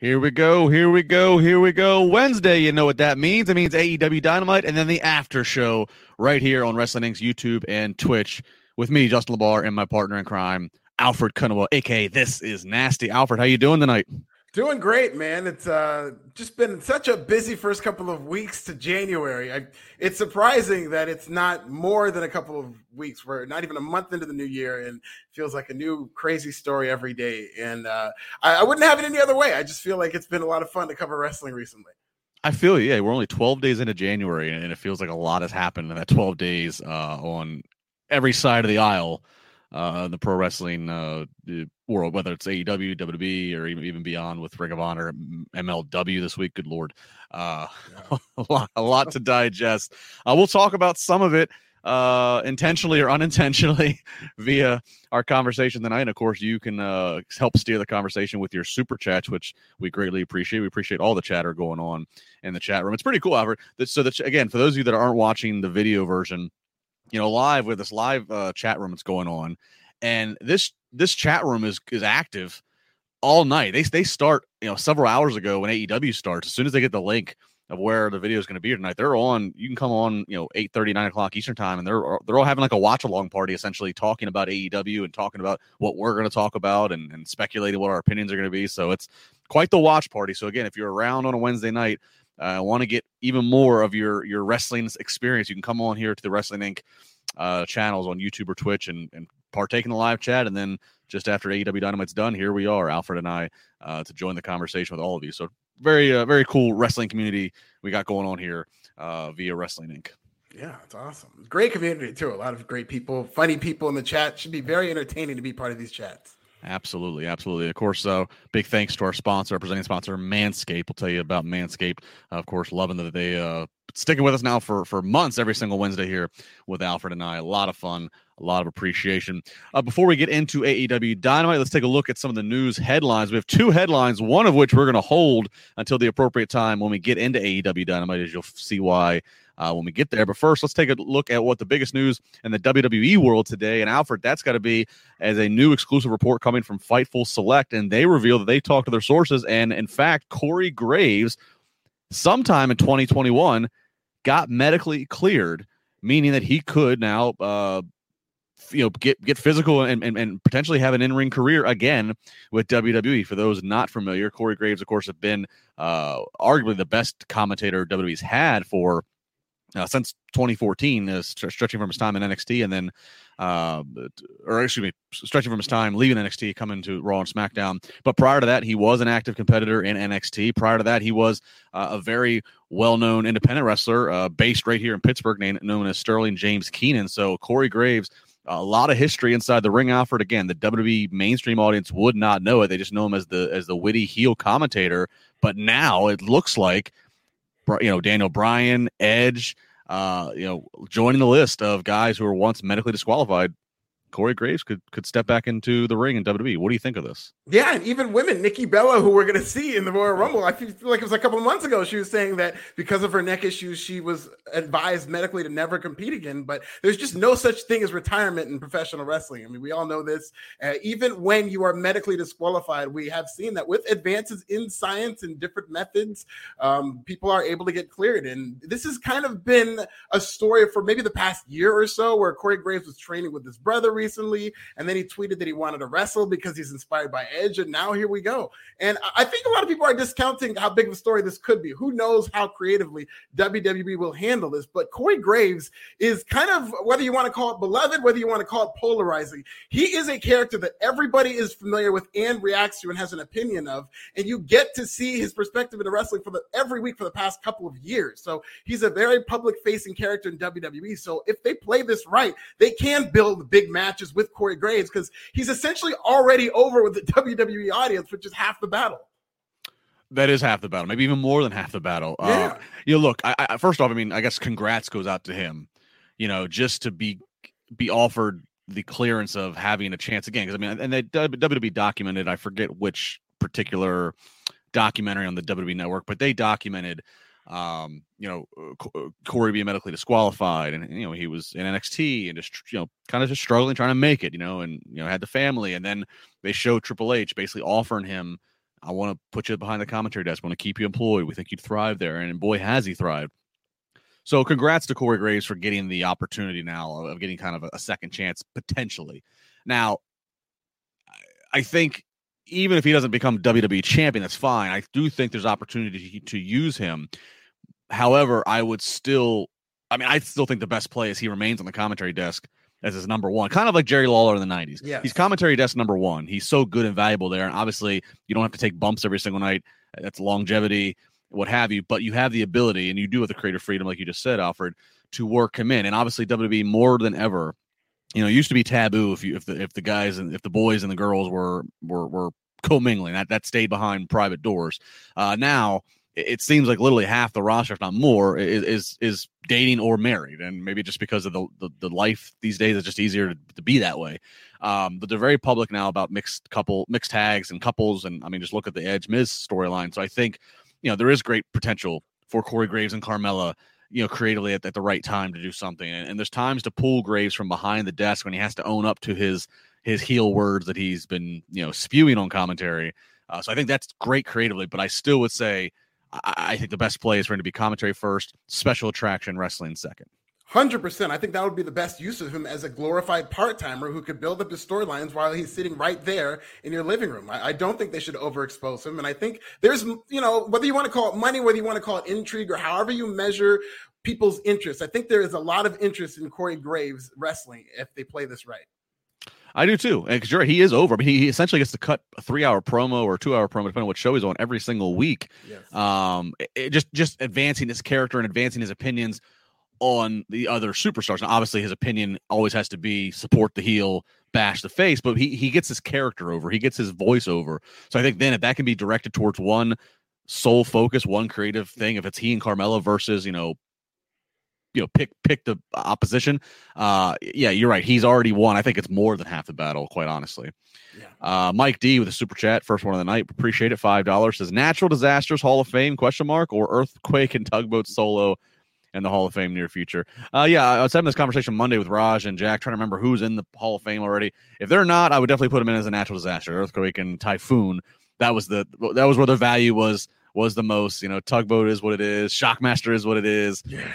Here we go. Here we go. Here we go. Wednesday, you know what that means. It means AEW Dynamite and then the after show right here on Wrestling Inc.'s YouTube and Twitch with me, Justin LaBar, and my partner in crime, Alfred Konuwa, aka This is Nasty. Alfred, how you doing tonight? Doing great, man. It's uh, just been such a busy first couple of weeks to January. I, it's surprising that it's not more than a couple of weeks. We're not even a month into the new year, and feels like a new crazy story every day. And uh, I, I wouldn't have it any other way. I just feel like it's been a lot of fun to cover wrestling recently. I feel. Yeah, we're only 12 days into January, and it feels like a lot has happened in that 12 days uh, on every side of the aisle uh, the pro wrestling uh, world, whether it's AEW, WWE, or even even beyond with Ring of Honor, MLW this week. Good lord, uh, yeah. a lot, a lot to digest. Uh, we'll talk about some of it uh, intentionally or unintentionally via our conversation tonight. And of course, you can uh, help steer the conversation with your super chats, which we greatly appreciate. We appreciate all the chatter going on in the chat room. It's pretty cool, Albert. So that again, for those of you that aren't watching the video version you know, live with this live uh, chat room that's going on, and this this chat room is is active all night. They they start you know several hours ago when AEW starts. As soon as they get the link of where the video is going to be tonight, they're on. You can come on you know eight thirty nine o'clock Eastern time, and they're they're all having like a watch along party, essentially talking about AEW and talking about what we're going to talk about and, and speculating what our opinions are going to be. So it's quite the watch party. So again, if you're around on a Wednesday night uh, want to get even more of your your wrestling experience, you can come on here to the Wrestling Inc. Uh, channels on YouTube or Twitch and, and partake in the live chat. And then just after AEW Dynamite's done, here we are, Alfred and I, uh, to join the conversation with all of you. So very uh, very cool wrestling community we got going on here uh, via Wrestling Inc. Yeah, it's awesome. Great community too. A lot of great people, funny people in the chat. Should be very entertaining to be part of these chats. Absolutely, absolutely. Of course, uh, big thanks to our sponsor, our presenting sponsor, Manscaped. We'll tell you about Manscaped. Uh, of course, loving that they uh, sticking with us now for for months, every single Wednesday here with Alfred and I. A lot of fun, a lot of appreciation. Uh, before we get into AEW Dynamite, let's take a look at some of the news headlines. We have two headlines, one of which we're going to hold until the appropriate time when we get into AEW Dynamite, as you'll see why uh, when we get there. But first, let's take a look at what the biggest news in the WWE world today. And Alfred, that's got to be as a new exclusive report coming from Fightful Select, and they reveal that they talked to their sources, and in fact, Corey Graves, sometime in 2021, got medically cleared, meaning that he could now. Uh, you know, get get physical and, and, and potentially have an in ring career again with WWE. For those not familiar, Corey Graves, of course, have been uh, arguably the best commentator WWE's had for uh, since 2014, uh, st- stretching from his time in NXT, and then, uh, or excuse me, stretching from his time leaving NXT, coming to Raw and SmackDown. But prior to that, he was an active competitor in NXT. Prior to that, he was uh, a very well-known independent wrestler uh, based right here in Pittsburgh, named, known as Sterling James Keenan. So Corey Graves. A lot of history inside the ring, Alfred. Again, the WWE mainstream audience would not know it; they just know him as the as the witty heel commentator. But now it looks like you know Daniel Bryan, Edge, uh, you know, joining the list of guys who were once medically disqualified Corey Graves could could step back into the ring in WWE. What do you think of this? Yeah, and even women, Nikki Bella, who we're going to see in the Royal Rumble. I feel like it was a couple of months ago. She was saying that because of her neck issues, she was advised medically to never compete again. But there's just no such thing as retirement in professional wrestling. I mean, we all know this. Uh, even when you are medically disqualified, we have seen that with advances in science and different methods, um, people are able to get cleared. And this has kind of been a story for maybe the past year or so, where Corey Graves was training with his brother recently, and then he tweeted that he wanted to wrestle because he's inspired by Edge, and now here we go. And I think a lot of people are discounting how big of a story this could be. Who knows how creatively WWE will handle this? But Corey Graves is kind of whether you want to call it beloved, whether you want to call it polarizing. He is a character that everybody is familiar with and reacts to and has an opinion of, and you get to see his perspective in wrestling for the every week for the past couple of years. So he's a very public facing character in WWE. So if they play this right, they can build big matches with Corey Graves because he's essentially already over with the WWE audience, which is half the battle. That is half the battle, maybe even more than half the battle. Uh, yeah. Uh, you know, look, I, I, first off, I mean, I guess congrats goes out to him. You know, just to be be offered the clearance of having a chance again. Because I mean, and they WWE documented. I forget which particular documentary on the WWE network, but they documented, um, you know, uh, Corey being medically disqualified, and you know he was in NXT and just you know kind of just struggling trying to make it, you know, and you know had the family, and then they showed Triple H basically offering him I want to put you behind the commentary desk. Want to keep you employed. We think you'd thrive there. And boy, has he thrived. So congrats to Corey Graves for getting the opportunity now of getting kind of a second chance potentially. Now, I think even if he doesn't become WWE champion, that's fine. I do think there's opportunity to use him. However, I would still, I mean, I still think the best play is he remains on the commentary desk as his number one, kind of like Jerry Lawler in the 90s. Yeah. He's commentary desk number one. He's so good and valuable there. And obviously, you don't have to take bumps every single night. That's longevity, what have you. But you have the ability, and you do have the creative freedom, like you just said, Alfred, to work him in. And obviously, WWE more than ever, you know, used to be taboo if you if the if the guys and if the boys and the girls were were were commingling. That that stayed behind private doors. Uh, now it seems like literally half the roster, if not more, is is, is dating or married, and maybe just because of the, the, the life these days, it's just easier to, to be that way. Um, but they're very public now about mixed couple, mixed tags and couples, and I mean, just look at the Edge Miz storyline. So I think you know there is great potential for Corey Graves and Carmella, you know, creatively at, at the right time to do something. And, and there's times to pull Graves from behind the desk when he has to own up to his his heel words that he's been you know spewing on commentary. Uh, so I think that's great creatively, but I still would say I, I think the best play is for him to be commentary first, special attraction wrestling second. Hundred percent. I think that would be the best use of him as a glorified part timer who could build up his storylines while he's sitting right there in your living room. I, I, don't think they should overexpose him, and I think there's, you know, whether you want to call it money, whether you want to call it intrigue, or however you measure people's interest. I think there is a lot of interest in Corey Graves wrestling if they play this right. I do too. And sure, he is over. I mean, he, he essentially gets to cut a three-hour promo or two-hour promo, depending on what show he's on, every single week. Yes. Um, it, it just just advancing his character and advancing his opinions on the other superstars. And obviously, his opinion always has to be support the heel, bash the face. But he he gets his character over. He gets his voice over. So I think then if that can be directed towards one sole focus, one creative thing, if it's he and Carmella versus you know you know pick pick the opposition uh yeah you're right. He's already won. I think it's more than half the battle quite honestly. Yeah. uh mike d with a super chat first one of the night. Appreciate it. Five dollars. Says natural disasters hall of fame question mark or earthquake and tugboat solo in the hall of fame near future? Uh yeah i was having this conversation monday with raj and jack trying to remember who's in the hall of fame already. If they're not i would definitely put them in as a natural disaster earthquake and typhoon. That was the that was where the value was was the most. You know tugboat is what it is. Shockmaster is what it is. Yeah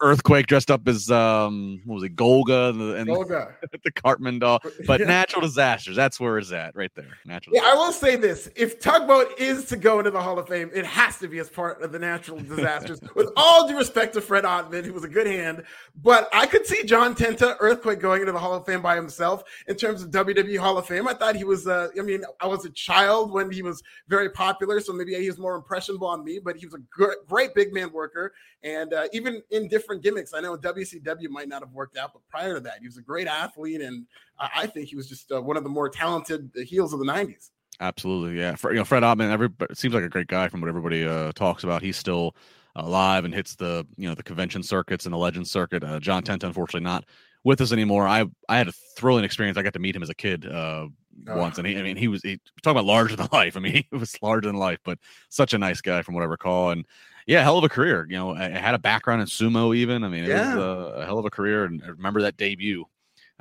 earthquake dressed up as um what was it golga and the, and golga. the cartman doll but yeah. natural disasters that's where it's at right there natural yeah disasters. i will say this if tugboat is to go into the hall of fame it has to be as part of the natural disasters with all due respect to fred ottman who was a good hand but i could see john tenta earthquake going into the hall of fame by himself in terms of wwe hall of fame i thought he was uh i mean i was a child when he was very popular so maybe he was more impressionable on me but he was a good, great big man worker and uh, even in different different gimmicks. I know WCW might not have worked out, but prior to that, he was a great athlete, and I think he was just uh, one of the more talented heels of the '90s. Absolutely, yeah. For, you know, Fred Ottman, every seems like a great guy from what everybody uh, talks about. He's still alive and hits the you know the convention circuits and the legend circuit. Uh, John Tenta, unfortunately, not with us anymore. I I had a thrilling experience. I got to meet him as a kid uh, oh. once, and he, I mean, he was he talking about larger than life. I mean, he was larger than life, but such a nice guy from what I recall. And yeah, hell of a career. You know, I had a background in sumo. Even I mean, it yeah. was a, a, hell of a career. And I remember that debut.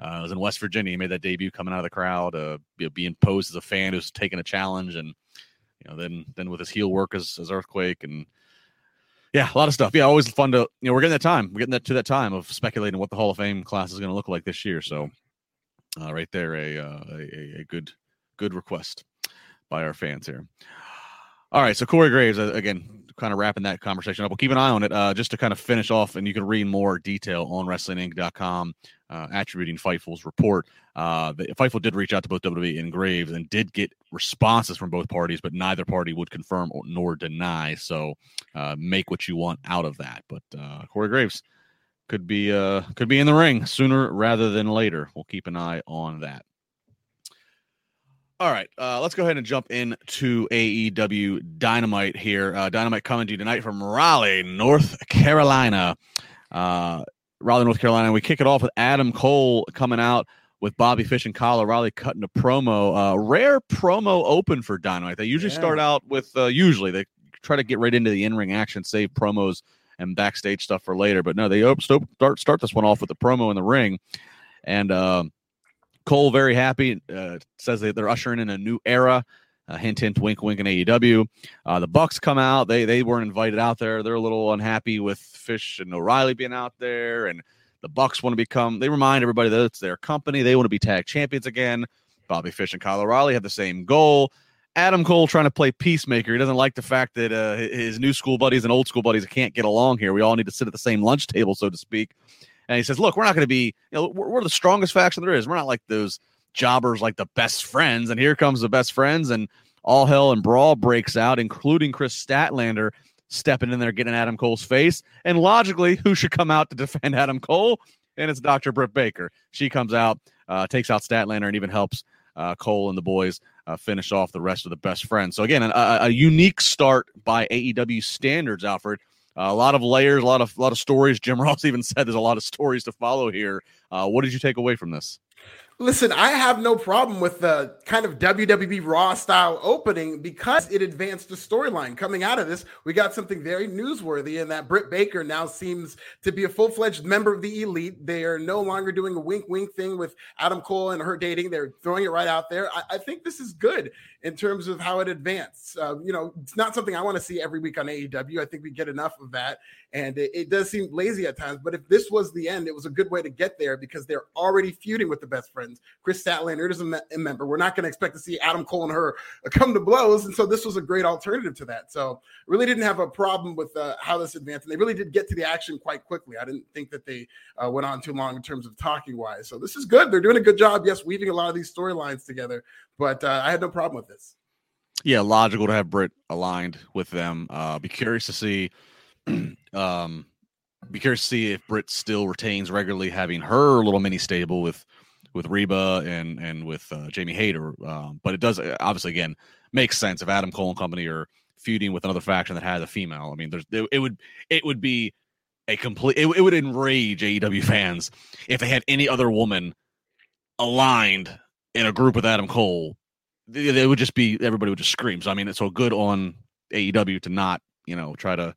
Uh, I was in West Virginia. He made that debut coming out of the crowd, uh, you know, being posed as a fan who's taking a challenge, and you know, then then with his heel work as, as Earthquake, and yeah, a lot of stuff. Yeah, always fun to you know, we're getting that time. We're getting that to that time of speculating what the Hall of Fame class is going to look like this year. So Uh, right there, a, uh, a a good good request by our fans here. All right, so Corey Graves uh, again, kind of wrapping that conversation up. We'll keep an eye on it uh, just to kind of finish off, and you can read more detail on WrestlingInc.com, uh, attributing Fightful's report. Uh, the, Fightful did reach out to both WWE and Graves and did get responses from both parties, but neither party would confirm or, nor deny. So uh, make what you want out of that. But uh, Corey Graves could be uh, could be in the ring sooner rather than later. We'll keep an eye on that. All right, uh, let's go ahead and jump into AEW Dynamite here. Uh, Dynamite coming to you tonight from Raleigh, North Carolina. Uh, Raleigh, North Carolina. We kick it off with Adam Cole coming out with Bobby Fish and Kyle O'Reilly cutting a promo. Uh, rare promo open for Dynamite. They usually yeah. start out with, uh, usually, they try to get right into the in ring action, save promos and backstage stuff for later. But no, they start, start this one off with the promo in the ring. And, uh, Cole very happy. Uh, says that they're ushering in a new era. Uh, hint, hint, wink, wink, in AEW. Uh, the Bucks come out. They they weren't invited out there. They're a little unhappy with Fish and O'Reilly being out there, and the Bucks want to become. They remind everybody that it's their company. They want to be tag champions again. Bobby Fish and Kyle O'Reilly have the same goal. Adam Cole trying to play peacemaker. He doesn't like the fact that uh, his new school buddies and old school buddies can't get along here. We all need to sit at the same lunch table, so to speak. And he says, "Look, we're not going to be. You know, we're, we're, the strongest faction there is. We're not like those jobbers, like the best friends. And here comes the best friends, and all hell and brawl breaks out, including Kris Statlander stepping in there, getting Adam Cole's face. And logically, who should come out to defend Adam Cole? And it's Dr. Britt Baker. She comes out, uh, takes out Statlander, and even helps uh, Cole and the boys uh, finish off the rest of the best friends. So again, a, a unique start by AEW standards, Alfred. Uh, a lot of layers, a lot of a lot of stories. Jim Ross even said there's a lot of stories to follow here. Uh, what did you take away from this? Listen, I have no problem with the kind of WWE Raw style opening because it advanced the storyline. Coming out of this, we got something very newsworthy in that Britt Baker now seems to be a full fledged member of the elite. They are no longer doing a wink wink thing with Adam Cole and her dating. They're throwing it right out there. I, I think this is good in terms of how it advanced. Uh, you know, it's not something I want to see every week on AEW. I think we get enough of that. And it, it, does seem lazy at times. But if this was the end, it was a good way to get there because they're already feuding with the best friends. Kris Statlander is a, me- a member. We're not going to expect to see Adam Cole and her come to blows. And so this was a great alternative to that. So really didn't have a problem with uh, how this advanced. And they really did get to the action quite quickly. I didn't think that they uh, went on too long in terms of talking wise. So this is good. They're doing a good job. Yes, weaving a lot of these storylines together. But uh, I had no problem with this. Yeah, logical to have Britt aligned with them. Uh, be curious to see um, be curious to see if Britt still retains regularly having her little mini stable with with Reba and and with uh, Jamie Hayter. Um, but it does uh, obviously again makes sense if Adam Cole and company are feuding with another faction that has a female. I mean, there's it, it would it would be a complete it, it would enrage AEW fans if they had any other woman aligned in a group with Adam Cole. They would just be everybody would just scream. So I mean, it's so good on AEW to not you know try to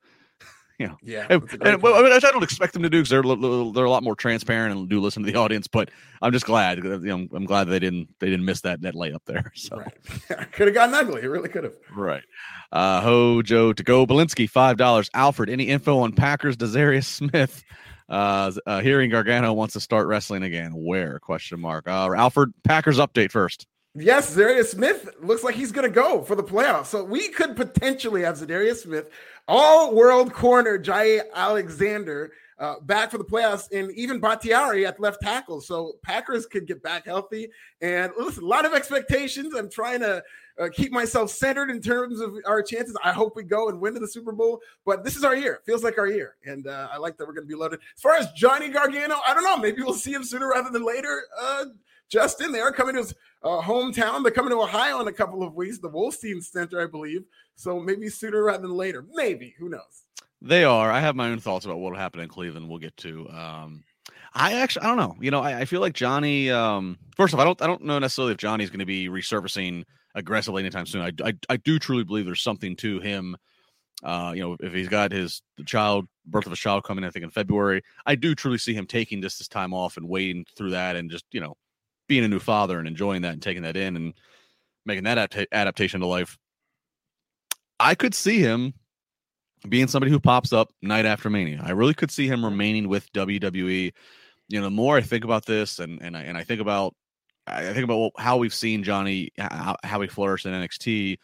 you know, yeah. And, and, well, I, mean, I don't expect them to do because they're they're a lot more transparent and do listen to the audience. But I'm just glad. You know, I'm glad they didn't they didn't miss that that layup there. So right. could have gotten ugly. It really could have. Right. Uh, Hojo to go. Belinsky five dollars. Alfred, any info on Packers? Za'Darius Smith. Uh, uh, hearing Gargano wants to start wrestling again. Where? Question mark. Uh, Alfred, Packers update first. Yes, Zarius Smith looks like he's going to go for the playoffs. So we could potentially have Za'Darius Smith, all world corner Jaire Alexander uh, back for the playoffs, and even Bakhtiari at left tackle. So Packers could get back healthy. And listen, a lot of expectations. I'm trying to uh, keep myself centered in terms of our chances. I hope we go and win to the Super Bowl, but this is our year. Feels like our year, and uh, I like that we're going to be loaded. As far as Johnny Gargano, I don't know. Maybe we'll see him sooner rather than later. Uh, Justin, they are coming to his uh, hometown. They're coming to Ohio in a couple of weeks, the Wolstein Center, I believe. So maybe sooner rather than later. Maybe. Who knows? They are. I have my own thoughts about what will happen in Cleveland. We'll get to. Um, I actually, I don't know. You know, I, I feel like Johnny. Um, first off, I don't, I don't know necessarily if Johnny's going to be resurfacing aggressively anytime soon. I, I, I do truly believe there's something to him. Uh, you know, if he's got his child birth of a child coming, I think in February, I do truly see him taking just this time off and waiting through that and just you know being a new father and enjoying that and taking that in and making that adaptation to life. I could see him being somebody who pops up night after Mania. I really could see him remaining with WWE. You know, the more I think about this and and I, and I think about I think about how we've seen Johnny, how, how he flourished in NXT.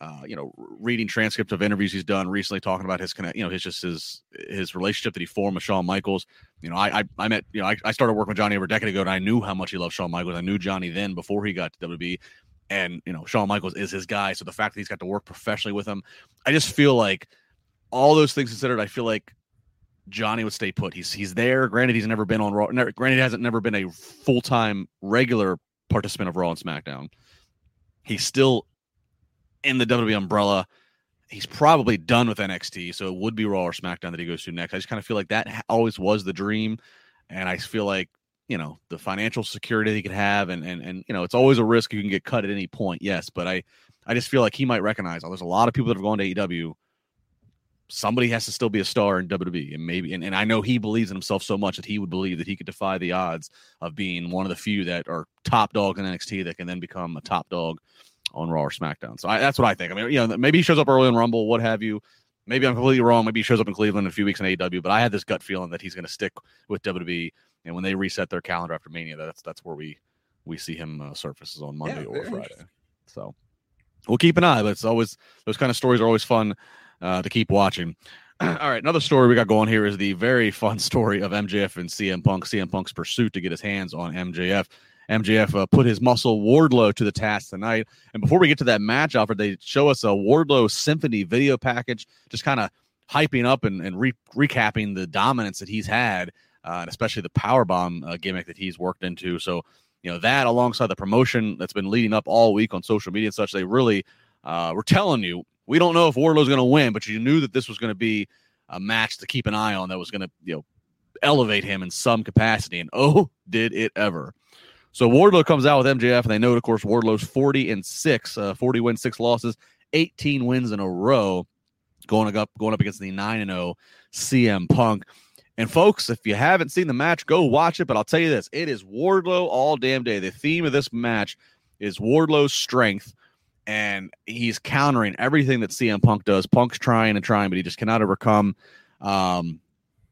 Uh, you know, reading transcripts of interviews he's done recently, talking about his connect, you know, his just his his relationship that he formed with Shawn Michaels. You know, I I, I met, you know, I, I started working with Johnny over a decade ago, and I knew how much he loved Shawn Michaels. I knew Johnny then before he got to WWE, and you know, Shawn Michaels is his guy. So the fact that he's got to work professionally with him, I just feel like all those things considered, I feel like Johnny would stay put. He's he's there. Granted, he's never been on Raw. Never, granted, he hasn't never been a full time regular participant of Raw and SmackDown. He's still in the WWE umbrella. He's probably done with NXT, so it would be Raw or SmackDown that he goes to next. I just kind of feel like that always was the dream, and I feel like you know the financial security he could have, and and and you know it's always a risk you can get cut at any point. Yes, but I I just feel like he might recognize. Oh, there's a lot of people that have gone to AEW somebody has to still be a star in WWE. And maybe, and, and I know he believes in himself so much that he would believe that he could defy the odds of being one of the few that are top dog in NXT that can then become a top dog on Raw or SmackDown. So I, that's what I think. I mean, you know, maybe he shows up early in Rumble, what have you. Maybe I'm completely wrong. Maybe he shows up in Cleveland in a few weeks in AEW, but I had this gut feeling that he's going to stick with WWE. And when they reset their calendar after Mania, that's that's where we we see him uh, surfaces on Monday yeah, or Friday. So we'll keep an eye. But it's always those kind of stories are always fun uh, to keep watching. All right, another story we got going here is the very fun story of MJF and CM Punk. CM Punk's pursuit to get his hands on MJF. MJF uh, put his muscle Wardlow to the task tonight. And before we get to that match, Alfred, they show us a Wardlow Symphony video package, just kind of hyping up and, and re- recapping the dominance that he's had, uh, and especially the power bomb uh, gimmick that he's worked into. So, you know, that alongside the promotion that's been leading up all week on social media and such, they really uh, were telling you we don't know if Wardlow's going to win, but you knew that this was going to be a match to keep an eye on that was going to, you know, elevate him in some capacity. And oh, did it ever. So Wardlow comes out with MJF, and they note, of course, Wardlow's 40 and 6, uh, 40 wins, 6 losses, 18 wins in a row, going up going up against the 9 and 0 CM Punk. And folks, if you haven't seen the match, go watch it. But I'll tell you this: it is Wardlow all damn day. The theme of this match is Wardlow's strength and he's countering everything that CM Punk does. Punk's trying and trying, but he just cannot overcome. Um,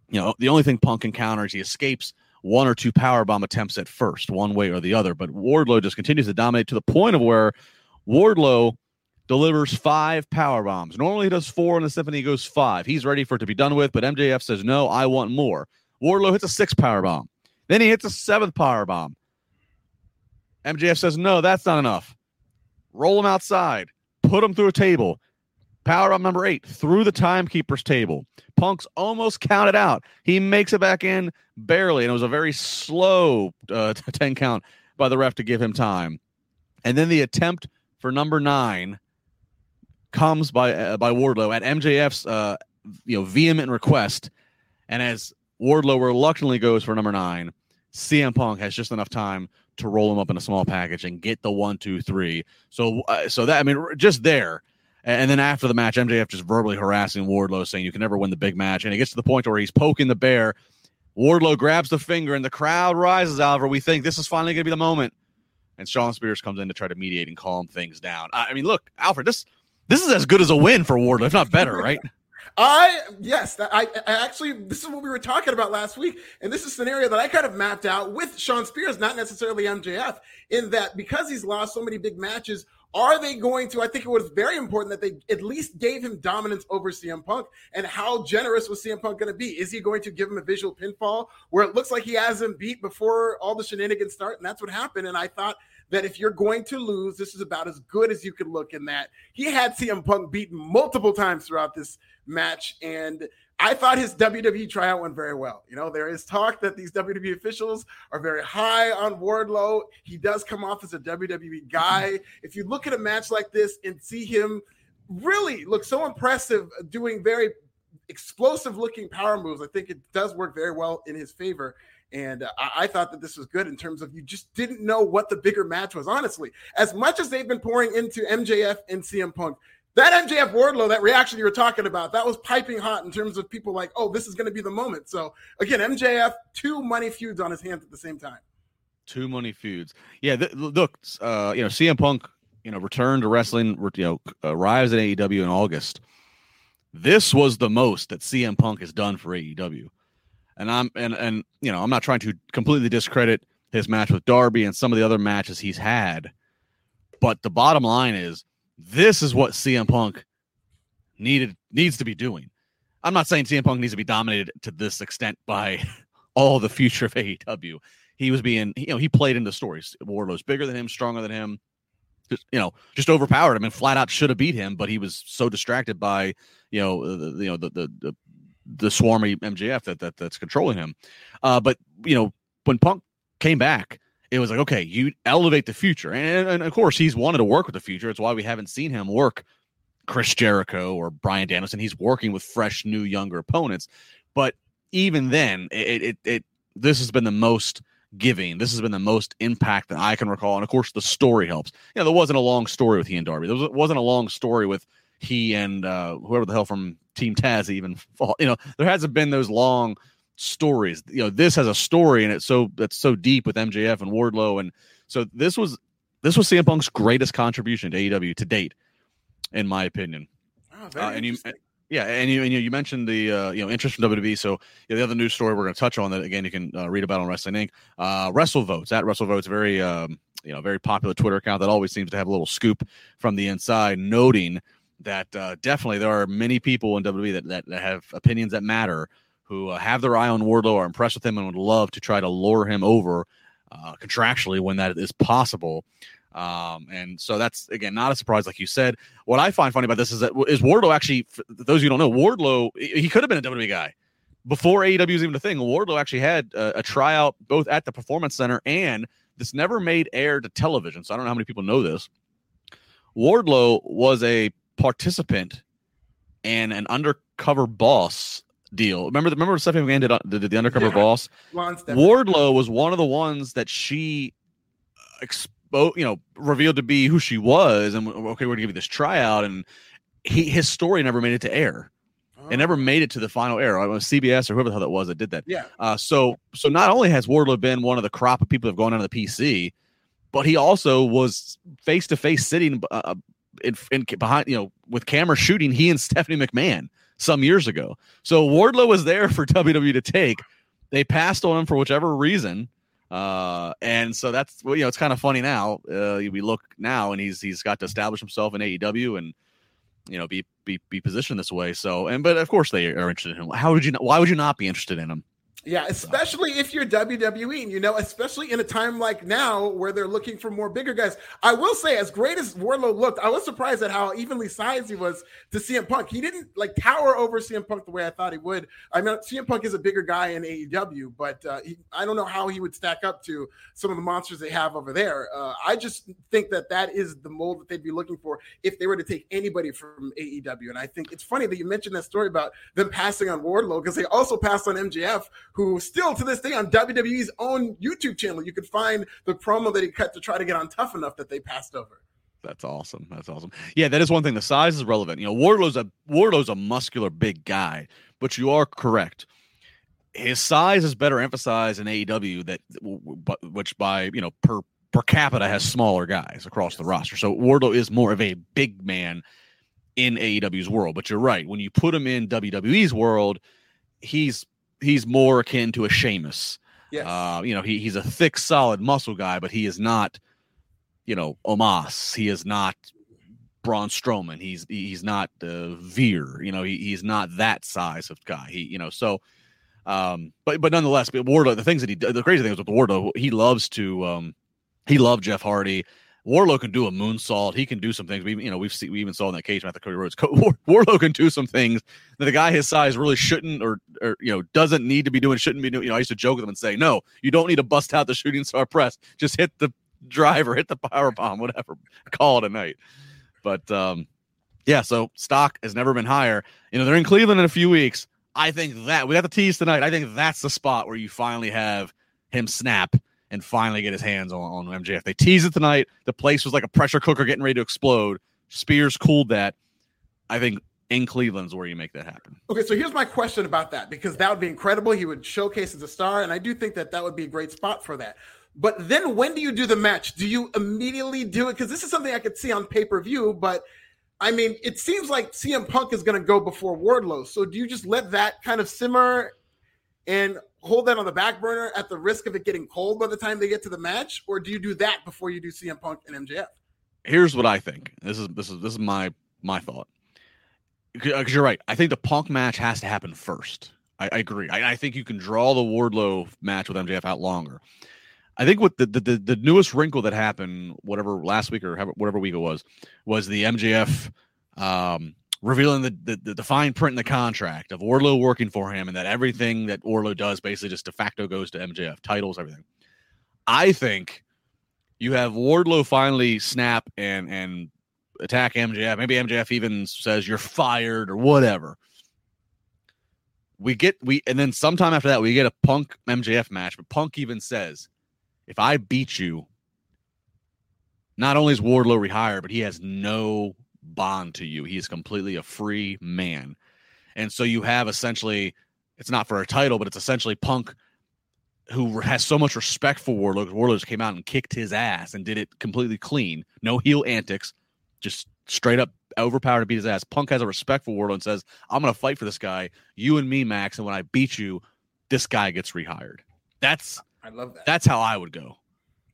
you know, the only thing Punk encounters, he escapes one or two power bomb attempts at first, one way or the other. But Wardlow just continues to dominate to the point of where Wardlow delivers five power bombs. Normally he does four in the symphony, he goes five. He's ready for it to be done with, but MJF says, No, I want more. Wardlow hits a six power bomb. Then he hits a seventh power bomb. MJF says, No, that's not enough roll him outside, put him through a table. Power up number eight through the timekeeper's table. Punk's almost counted out. He makes it back in barely, and it was a very slow uh, 10 count by the ref to give him time. And then the attempt for number nine comes by uh, by Wardlow at MJF's uh, you know vehement request, and as Wardlow reluctantly goes for number nine, CM Punk has just enough time to roll him up in a small package and get the one, two, three. So, uh, so that I mean, just there. And then after the match, MJF just verbally harassing Wardlow, saying you can never win the big match. And it gets to the point where he's poking the bear. Wardlow grabs the finger, and the crowd rises. Oliver, we think this is finally going to be the moment. And Shawn Spears comes in to try to mediate and calm things down. I mean, look, Alfred, this this is as good as a win for Wardlow, if not better, right? I yes, I, I, actually this is what we were talking about last week, and this is a scenario that I kind of mapped out with Shawn Spears, not necessarily MJF, in that because he's lost so many big matches, are they going to? I think it was very important that they at least gave him dominance over CM Punk. And how generous was CM Punk going to be? Is he going to give him a visual pinfall where it looks like he has him beat before all the shenanigans start? And that's what happened. And I thought that if you're going to lose, this is about as good as you could look in that. He had CM Punk beaten multiple times throughout this match. And I thought his WWE tryout went very well. You know, there is talk that these WWE officials are very high on Wardlow. He does come off as a WWE guy. If you look at a match like this and see him really look so impressive doing very explosive looking power moves, I think it does work very well in his favor. And uh, I, I, thought that this was good in terms of you just didn't know what the bigger match was. Honestly, as much as they've been pouring into MJF and CM Punk, that MJF Wardlow, that reaction you were talking about, that was piping hot in terms of people like, oh, this is going to be the moment. So again, MJF, two money feuds on his hands at the same time. Two money feuds. Yeah, th- look, uh, you know, CM Punk, you know, returned to wrestling, you know, arrives at AEW in August. This was the most that CM Punk has done for AEW and I'm and and you know I'm not trying to completely discredit his match with Darby and some of the other matches he's had. But the bottom line is this is what CM Punk needed needs to be doing. I'm not saying CM Punk needs to be dominated to this extent by all the future of AEW. He was being, you know, he played into stories. Wardlow's bigger than him, stronger than him, just, you know, just overpowered him and flat out should have beat him, but he was so distracted by, you know, the, you know, the, the, the, the swarmy MJF that, that that's controlling him. Uh, but you know, when Punk came back, it was like, okay, you elevate the future. And, and of course, he's wanted to work with the future. It's why we haven't seen him work Chris Jericho or Bryan Danielson. He's working with fresh, new, younger opponents. But even then, it, it, it this has been the most giving. This has been the most impact that I can recall. And of course, the story helps. You know, there wasn't a long story with he and Darby. There was, wasn't a long story with he and uh, whoever the hell from Team Taz even fought. You know, there hasn't been those long stories. You know, this has a story and it's so that's so deep with MJF and Wardlow, and so this was this was CM Punk's greatest contribution to AEW to date, in my opinion. Oh, uh, and you, yeah, and you and you, you mentioned the uh, you know interest from WWE. So yeah, the other news story we're going to touch on that again you can uh, read about on Wrestling Inc. Uh, WrestleVotes at WrestleVotes, very um, you know very popular Twitter account that always seems to have a little scoop from the inside, noting that uh, definitely there are many people in WWE that, that, that have opinions that matter who uh, have their eye on Wardlow, are impressed with him, and would love to try to lure him over uh, contractually when that is possible. Um, and so that's again not a surprise, like you said. What I find funny about this is that is Wardlow actually, those you don't know, Wardlow he could have been a WWE guy before AEW was even a thing. Wardlow actually had a, a tryout both at the Performance Center and this never made air to television. So I don't know how many people know this. Wardlow was a participant and an undercover boss deal. Remember, the, remember Stephanie McMahon did, uh, did, did the undercover yeah. boss. Wardlow was one of the ones that she exposed, you know, revealed to be who she was, and okay, we're gonna give you this tryout, and he his story never made it to air. It never oh. made it to the final air. It was CBS or whoever the hell that was that did that. Yeah. Uh, so so not only has Wardlow been one of the crop of people that have gone on the PC, but he also was face to face sitting uh, in, in, behind you know with camera shooting he and Stephanie McMahon some years ago. So Wardlow was there for WWE to take. They passed on him for whichever reason. Uh, and so that's well, you know, it's kind of funny now. Uh, we look now, and he's he's got to establish himself in AEW and you know be be be positioned this way. So, and but of course they are interested in him. How would you? Not, why would you not be interested in him? Yeah, especially if you're WWE, and you know, especially in a time like now where they're looking for more bigger guys. I will say, as great as Wardlow looked, I was surprised at how evenly sized he was to CM Punk. He didn't like tower over CM Punk the way I thought he would. I mean, CM Punk is a bigger guy in AEW, but uh, he, I don't know how he would stack up to some of the monsters they have over there. Uh, I just think that that is the mold that they'd be looking for if they were to take anybody from AEW. And I think it's funny that you mentioned that story about them passing on Wardlow because they also passed on MJF who still to this day on WWE's own YouTube channel, you could find the promo that he cut to try to get on Tough Enough that they passed over. That's awesome. That's awesome. Yeah, that is one thing. The size is relevant. You know, Wardlow's a Wardlow's a muscular big guy, but you are correct. His size is better emphasized in AEW that which by you know per per capita has smaller guys across the roster. So Wardlow is more of a big man in AEW's world. But you're right. When you put him in WWE's world, he's he's more akin to a Sheamus. Yes. Uh, you know, he, he's a thick, solid muscle guy, but he is not, you know, Omos. He is not Braun Strowman. He's he's not uh, Veer. You know, he, he's not that size of guy. He, you know, so. Um, but but nonetheless, but Wardlow, the things that he the crazy thing is with Wardlow, he loves to um, he loved Jeff Hardy. Wardlow can do a moonsault. He can do some things. We, you know, we've seen, we even saw in that cage match the Cody Rhodes. Wardlow can do some things that the guy his size really shouldn't, or, or you know, doesn't need to be doing. Shouldn't be doing. You know, I used to joke with him and say, "No, you don't need to bust out the shooting star press. Just hit the driver, hit the power bomb, whatever. Call it a night." But um, yeah, so stock has never been higher. You know, they're in Cleveland in a few weeks. I think that we got the tease tonight. I think that's the spot where you finally have him snap and finally get his hands on, on MJF. They teased it tonight. The place was like a pressure cooker getting ready to explode. Spears cooled that. I think in Cleveland is where you make that happen. Okay, so here's my question about that because that would be incredible. He would showcase as a star, and I do think that that would be a great spot for that. But then when do you do the match? Do you immediately do it? Because this is something I could see on pay per view, but I mean, it seems like CM Punk is going to go before Wardlow. So do you just let that kind of simmer and hold that on the back burner at the risk of it getting cold by the time they get to the match, or do you do that before you do CM Punk and MJF? Here's what I think. This is this is this is my my thought. Because you're right. I think the Punk match has to happen first. I, I agree. I, I, think you can draw the Wardlow match with MJF out longer. I think what the, the the newest wrinkle that happened, whatever last week or whatever week it was, was the MJF um, revealing the, the, the fine print in the contract of Wardlow working for him, and that everything that Wardlow does basically just de facto goes to MJF, titles, everything. I think you have Wardlow finally snap and and attack MJF. Maybe MJF even says you're fired or whatever we get we and then sometime after that we get a Punk MJF match, but Punk even says, "If I beat you, not only is Wardlow rehired, but he has no bond to you. He is completely a free man." And so you have essentially it's not for a title, but it's essentially Punk who has so much respect for Wardlow. Wardlow just came out and kicked his ass and did it completely clean, no heel antics, just straight up overpowered to beat his ass. Punk has a respect for Wardlow and says, I'm going to fight for this guy, you and me, Max. And when I beat you, this guy gets rehired. That's I love that. That's how I would go.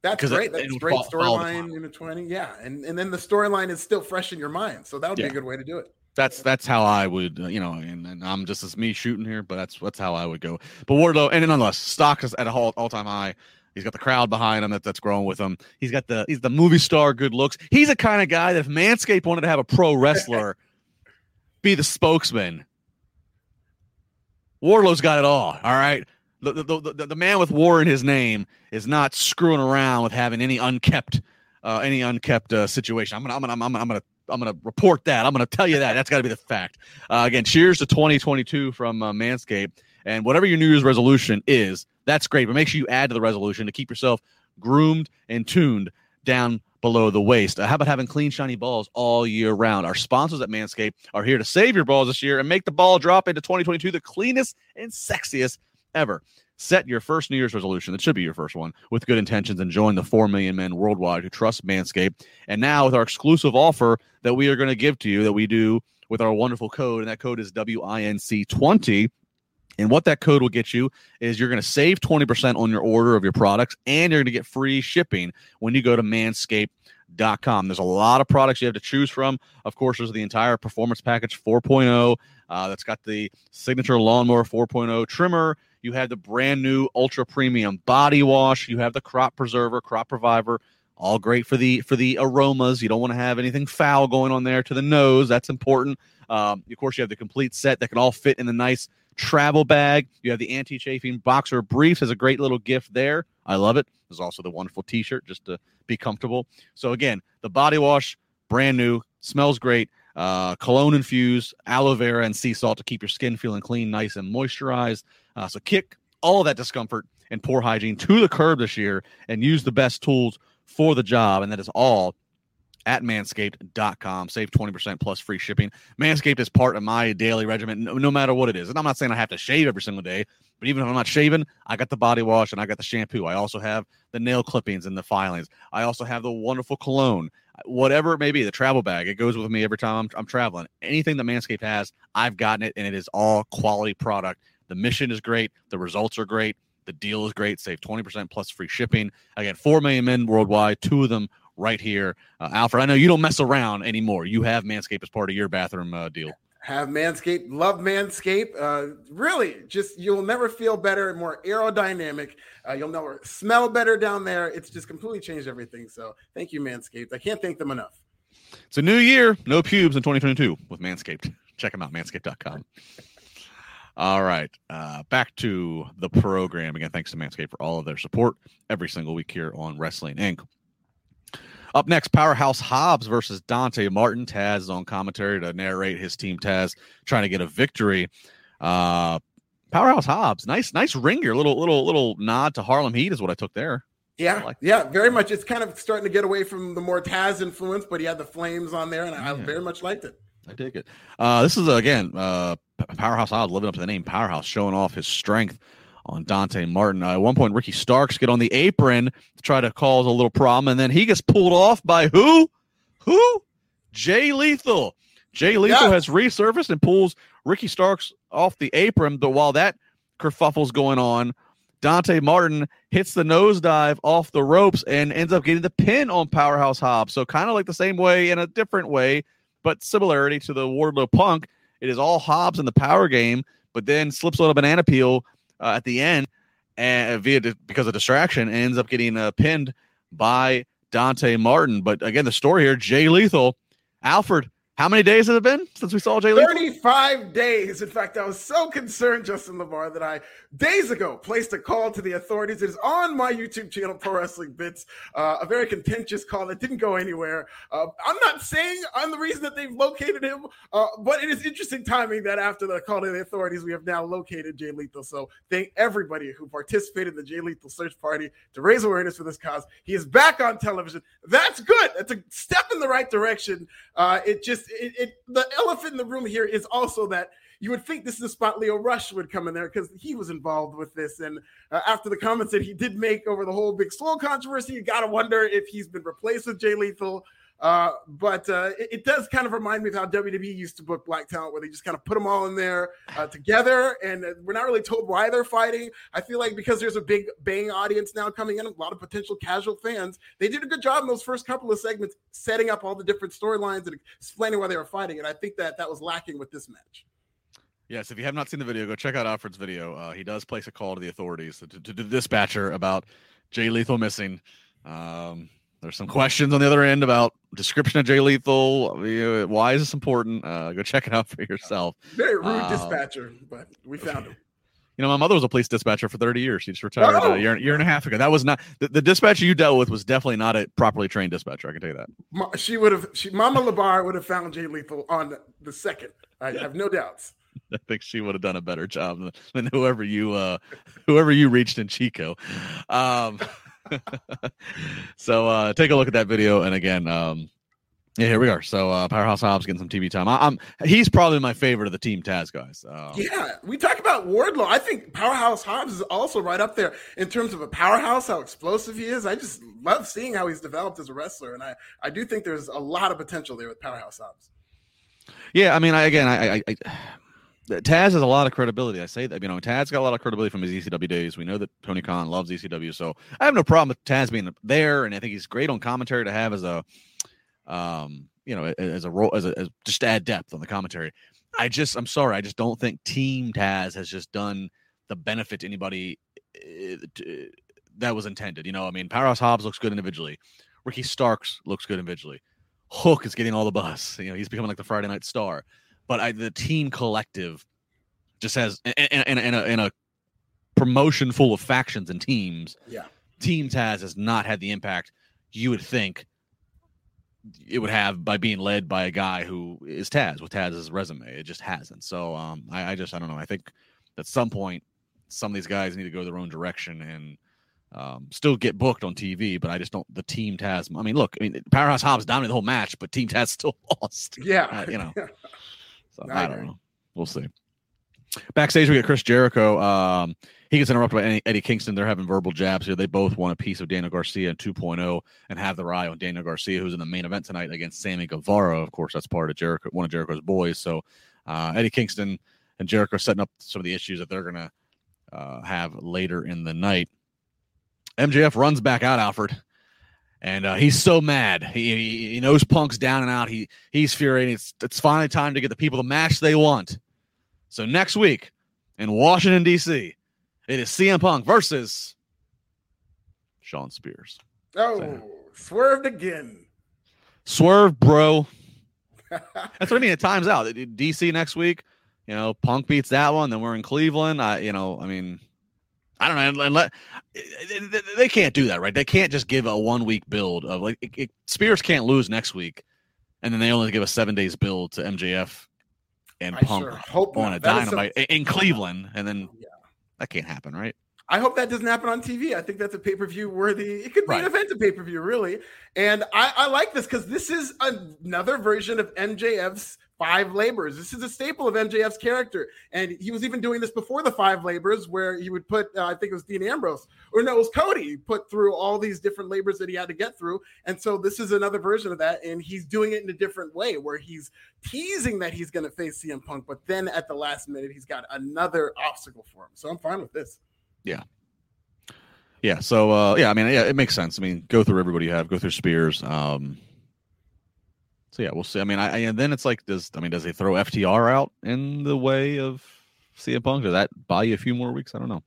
That's great. That's a great storyline in the 20. Yeah. And and then the storyline is still fresh in your mind. So that would yeah. be a good way to do it. That's that's how I would, uh, you know, and, and, I'm just as me shooting here, but that's that's how I would go. But Wardlow, and nonetheless, stock is at a all, time high. He's got the crowd behind him that, that's growing with him. He's got the he's the movie star good looks. He's the kind of guy that if Manscaped wanted to have a pro wrestler be the spokesman, Wardlow's got it all. All right. The, the, the, the, man with war in his name is not screwing around with having any unkept uh, any unkept uh, situation. I'm gonna I'm gonna I'm gonna I'm gonna I'm gonna report that. I'm gonna tell you that. That's got to be the fact. Uh, again, cheers to 2022 from uh, Manscaped. And whatever your New Year's resolution is, that's great. But make sure you add to the resolution to keep yourself groomed and tuned down below the waist. Uh, how about having clean, shiny balls all year round? Our sponsors at Manscaped are here to save your balls this year and make the ball drop into 2022 the cleanest and sexiest ever. Set your first New Year's resolution. That should be your first one with good intentions and join the 4 million men worldwide who trust Manscaped. And now, with our exclusive offer that we are going to give to you, that we do with our wonderful code, and that code is WINC20 and what that code will get you is you're going to save 20% on your order of your products and you're going to get free shipping when you go to manscaped.com. There's a lot of products you have to choose from. Of course, there's the entire performance package 4.0 uh, that's got the signature lawnmower 4.0 trimmer. You have the brand new ultra premium body wash. You have the crop preserver, crop reviver. All great for the for the aromas. You don't want to have anything foul going on there to the nose. That's important. Um, of course, you have the complete set that can all fit in the nice travel bag. You have the anti chafing boxer briefs as a great little gift there. I love it. There's also the wonderful t shirt just to be comfortable. So, again, the body wash, brand new, smells great. Uh, cologne infused, aloe vera, and sea salt to keep your skin feeling clean, nice, and moisturized. Uh, so, kick all of that discomfort and poor hygiene to the curb this year and use the best tools for the job. And that is all at manscaped.com. Save 20% plus free shipping. Manscaped is part of my daily regimen, no, no, matter what it is. And I'm not saying I have to shave every single day, but even if I'm not shaving, I got the body wash and I got the shampoo. I also have the nail clippings and the filings. I also have the wonderful cologne. Whatever it may be, the travel bag, it goes with me every time I'm, I'm traveling. Anything that Manscaped has, I've gotten it, and it is all quality product. The mission is great. The results are great. The deal is great. Save 20% plus free shipping. Again, 4 million men worldwide. Two of them right here. Uh, Alfred, I know you don't mess around anymore. You have Manscaped as part of your bathroom uh, deal. Have Manscaped, love Manscaped. Uh, really, just you'll never feel better, and more aerodynamic. Uh, you'll never smell better down there. It's just completely changed everything. So thank you, Manscaped. I can't thank them enough. It's a new year, no pubes in 2022 with Manscaped. Check them out, manscaped.com. All right. Uh, back to the program. Again, thanks to Manscaped for all of their support every single week here on Wrestling Inc. Up next, Powerhouse Hobbs versus Dante Martin. Taz is on commentary to narrate his team Taz trying to get a victory. Uh, Powerhouse Hobbs, nice, nice ringer. Little, little, little nod to Harlem Heat is what I took there. Yeah, like yeah, very much. It's kind of starting to get away from the more Taz influence, but he had the flames on there, and yeah. I very much liked it. I dig it. Uh, this is again uh, Powerhouse Hobbs living up to the name Powerhouse, showing off his strength on Dante Martin. Uh, at one point, Ricky Starks get on the apron to try to cause a little problem, and then he gets pulled off by who? Who? Jay Lethal. Jay Lethal yeah. has resurfaced and pulls Ricky Starks off the apron. But while that kerfuffles going on. Dante Martin hits the nosedive off the ropes and ends up getting the pin on Powerhouse Hobbs. So kind of like the same way in a different way, but similarity to the Wardlow Punk. It is all Hobbs in the power game, but then slips a banana peel uh, at the end and via because of distraction ends up getting uh, pinned by Dante Martin. But again, the story here, Jay Lethal, Alfred how many days has it been since we saw Jay Lethal? 35 days. In fact, I was so concerned, Justin LaBar, that I days ago placed a call to the authorities. It is on my YouTube channel, Pro Wrestling Bits. Uh, a very contentious call that didn't go anywhere. Uh, I'm not saying I'm the reason that they've located him, uh, but it is interesting timing that after the call to the authorities, we have now located Jay Lethal. So thank everybody who participated in the Jay Lethal search party to raise awareness for this cause. He is back on television. That's good. That's a step in the right direction. Uh, it just it, it, the elephant in the room here is also that you would think this is a spot Lio Rush would come in there because he was involved with this. And uh, after the comments that he did make over the whole Big Swole controversy, you got to wonder if he's been replaced with Jay Lethal. Uh, but uh, it, it, does kind of remind me of how WWE used to book black talent, where they just kind of put them all in there uh, together, and uh, we're not really told why they're fighting. I feel like because there's a big bang audience now coming in, a lot of potential casual fans, they did a good job in those first couple of segments, setting up all the different storylines and explaining why they were fighting. And I think that that was lacking with this match. Yes, if you have not seen the video, go check out Alfred's video. Uh, he does place a call to the authorities to, to, to the dispatcher about Jay Lethal missing. Um, there's some questions on the other end about description of Jay Lethal. Why is this important? Uh, go check it out for yourself. Very rude uh, dispatcher, but we found him. You know, my mother was a police dispatcher for 30 years. She just retired oh. a year, year and a half ago. That was not the, the, dispatcher you dealt with was definitely not a properly trained dispatcher. I can tell you that. She would have, she, Mama LaBar would have found Jay Lethal on the second. I have no doubts. I think she would have done a better job than, than whoever you, uh, whoever you reached in Chico. Um, so uh, take a look at that video. And again, um, yeah, here we are. So uh, Powerhouse Hobbs getting some TV time. I, am he's probably my favorite of the Team Taz guys. Uh, yeah, we talk about Wardlow. I think Powerhouse Hobbs is also right up there in terms of a powerhouse. How explosive he is. I just love seeing how he's developed as a wrestler, and I I do think there's a lot of potential there with Powerhouse Hobbs. Yeah, I mean, I, again, I, I, I Taz has a lot of credibility. I say that you know Taz got a lot of credibility from his ECW days. We know that Tony Khan loves ECW, so I have no problem with Taz being there, and I think he's great on commentary to have as a, um, you know, as a role as a as just add depth on the commentary. I just, I'm sorry, I just don't think Team Taz has just done the benefit to anybody uh, that was intended. You know, I mean, Powerhouse Hobbs looks good individually. Ricky Starks looks good individually. Hook is getting all the buzz. You know, he's becoming like the Friday Night Star but I, the team collective just has in, in, in, a, a promotion full of factions and teams. Yeah, teams has has not had the impact you would think it would have by being led by a guy who is Taz with Taz's resume. It just hasn't. So um, I, I, just I don't know. I think at some point some of these guys need to go their own direction and um, still get booked on TV. But I just don't. The Team Taz. I mean, look. I mean, Powerhouse Hobbs dominated the whole match, but Team Taz still lost. Yeah, uh, you know. So I, I don't know. We'll see. Backstage, we get Chris Jericho. Um, he gets interrupted by Eddie Kingston. They're having verbal jabs here. They both want a piece of Daniel Garcia in 2.0 and have their eye on Daniel Garcia, who's in the main event tonight against Sammy Guevara. Of course, that's part of Jericho, one of Jericho's boys. So uh, Eddie Kingston and Jericho setting up some of the issues that they're going to uh, have later in the night. MJF runs back out, Alfred and uh, he's so mad. He, he knows Punk's down and out. He he's furious. It's it's finally time to get the people the match they want. So next week in Washington D.C., it is CM Punk versus Shawn Spears. Oh, swerved again. Swerve, bro. That's what I mean. It times out. DC next week. You know, Punk beats that one. Then we're in Cleveland. I, you know, I mean, I don't know. They can't do that, right? They can't just give a one week build of like it, it, Spears can't lose next week, and then they only give a seven days build to MJF and I Punk sure on not. a that dynamite in Cleveland, and then yeah. that can't happen, right? I hope that doesn't happen on TV. I think that's a pay per view worthy. It could be right. an event of pay per view, really. And I, I like this because this is another version of MJF's five labors. This is a staple of MJF's character. And he was even doing this before the five labors, where he would put, uh, I think it was Dean Ambrose, or no, it was Cody, put through all these different labors that he had to get through. And so this is another version of that. And he's doing it in a different way, where he's teasing that he's going to face CM Punk, but then at the last minute, he's got another obstacle for him. So I'm fine with this. Yeah. Yeah. So, uh, yeah, I mean, yeah, it makes sense. I mean, go through everybody you have, go through Spears. Um, so yeah, we'll see. I mean, I, and then it's like, does I mean, does he throw FTR out in the way of CM Punk? Does that buy you a few more weeks? I don't know.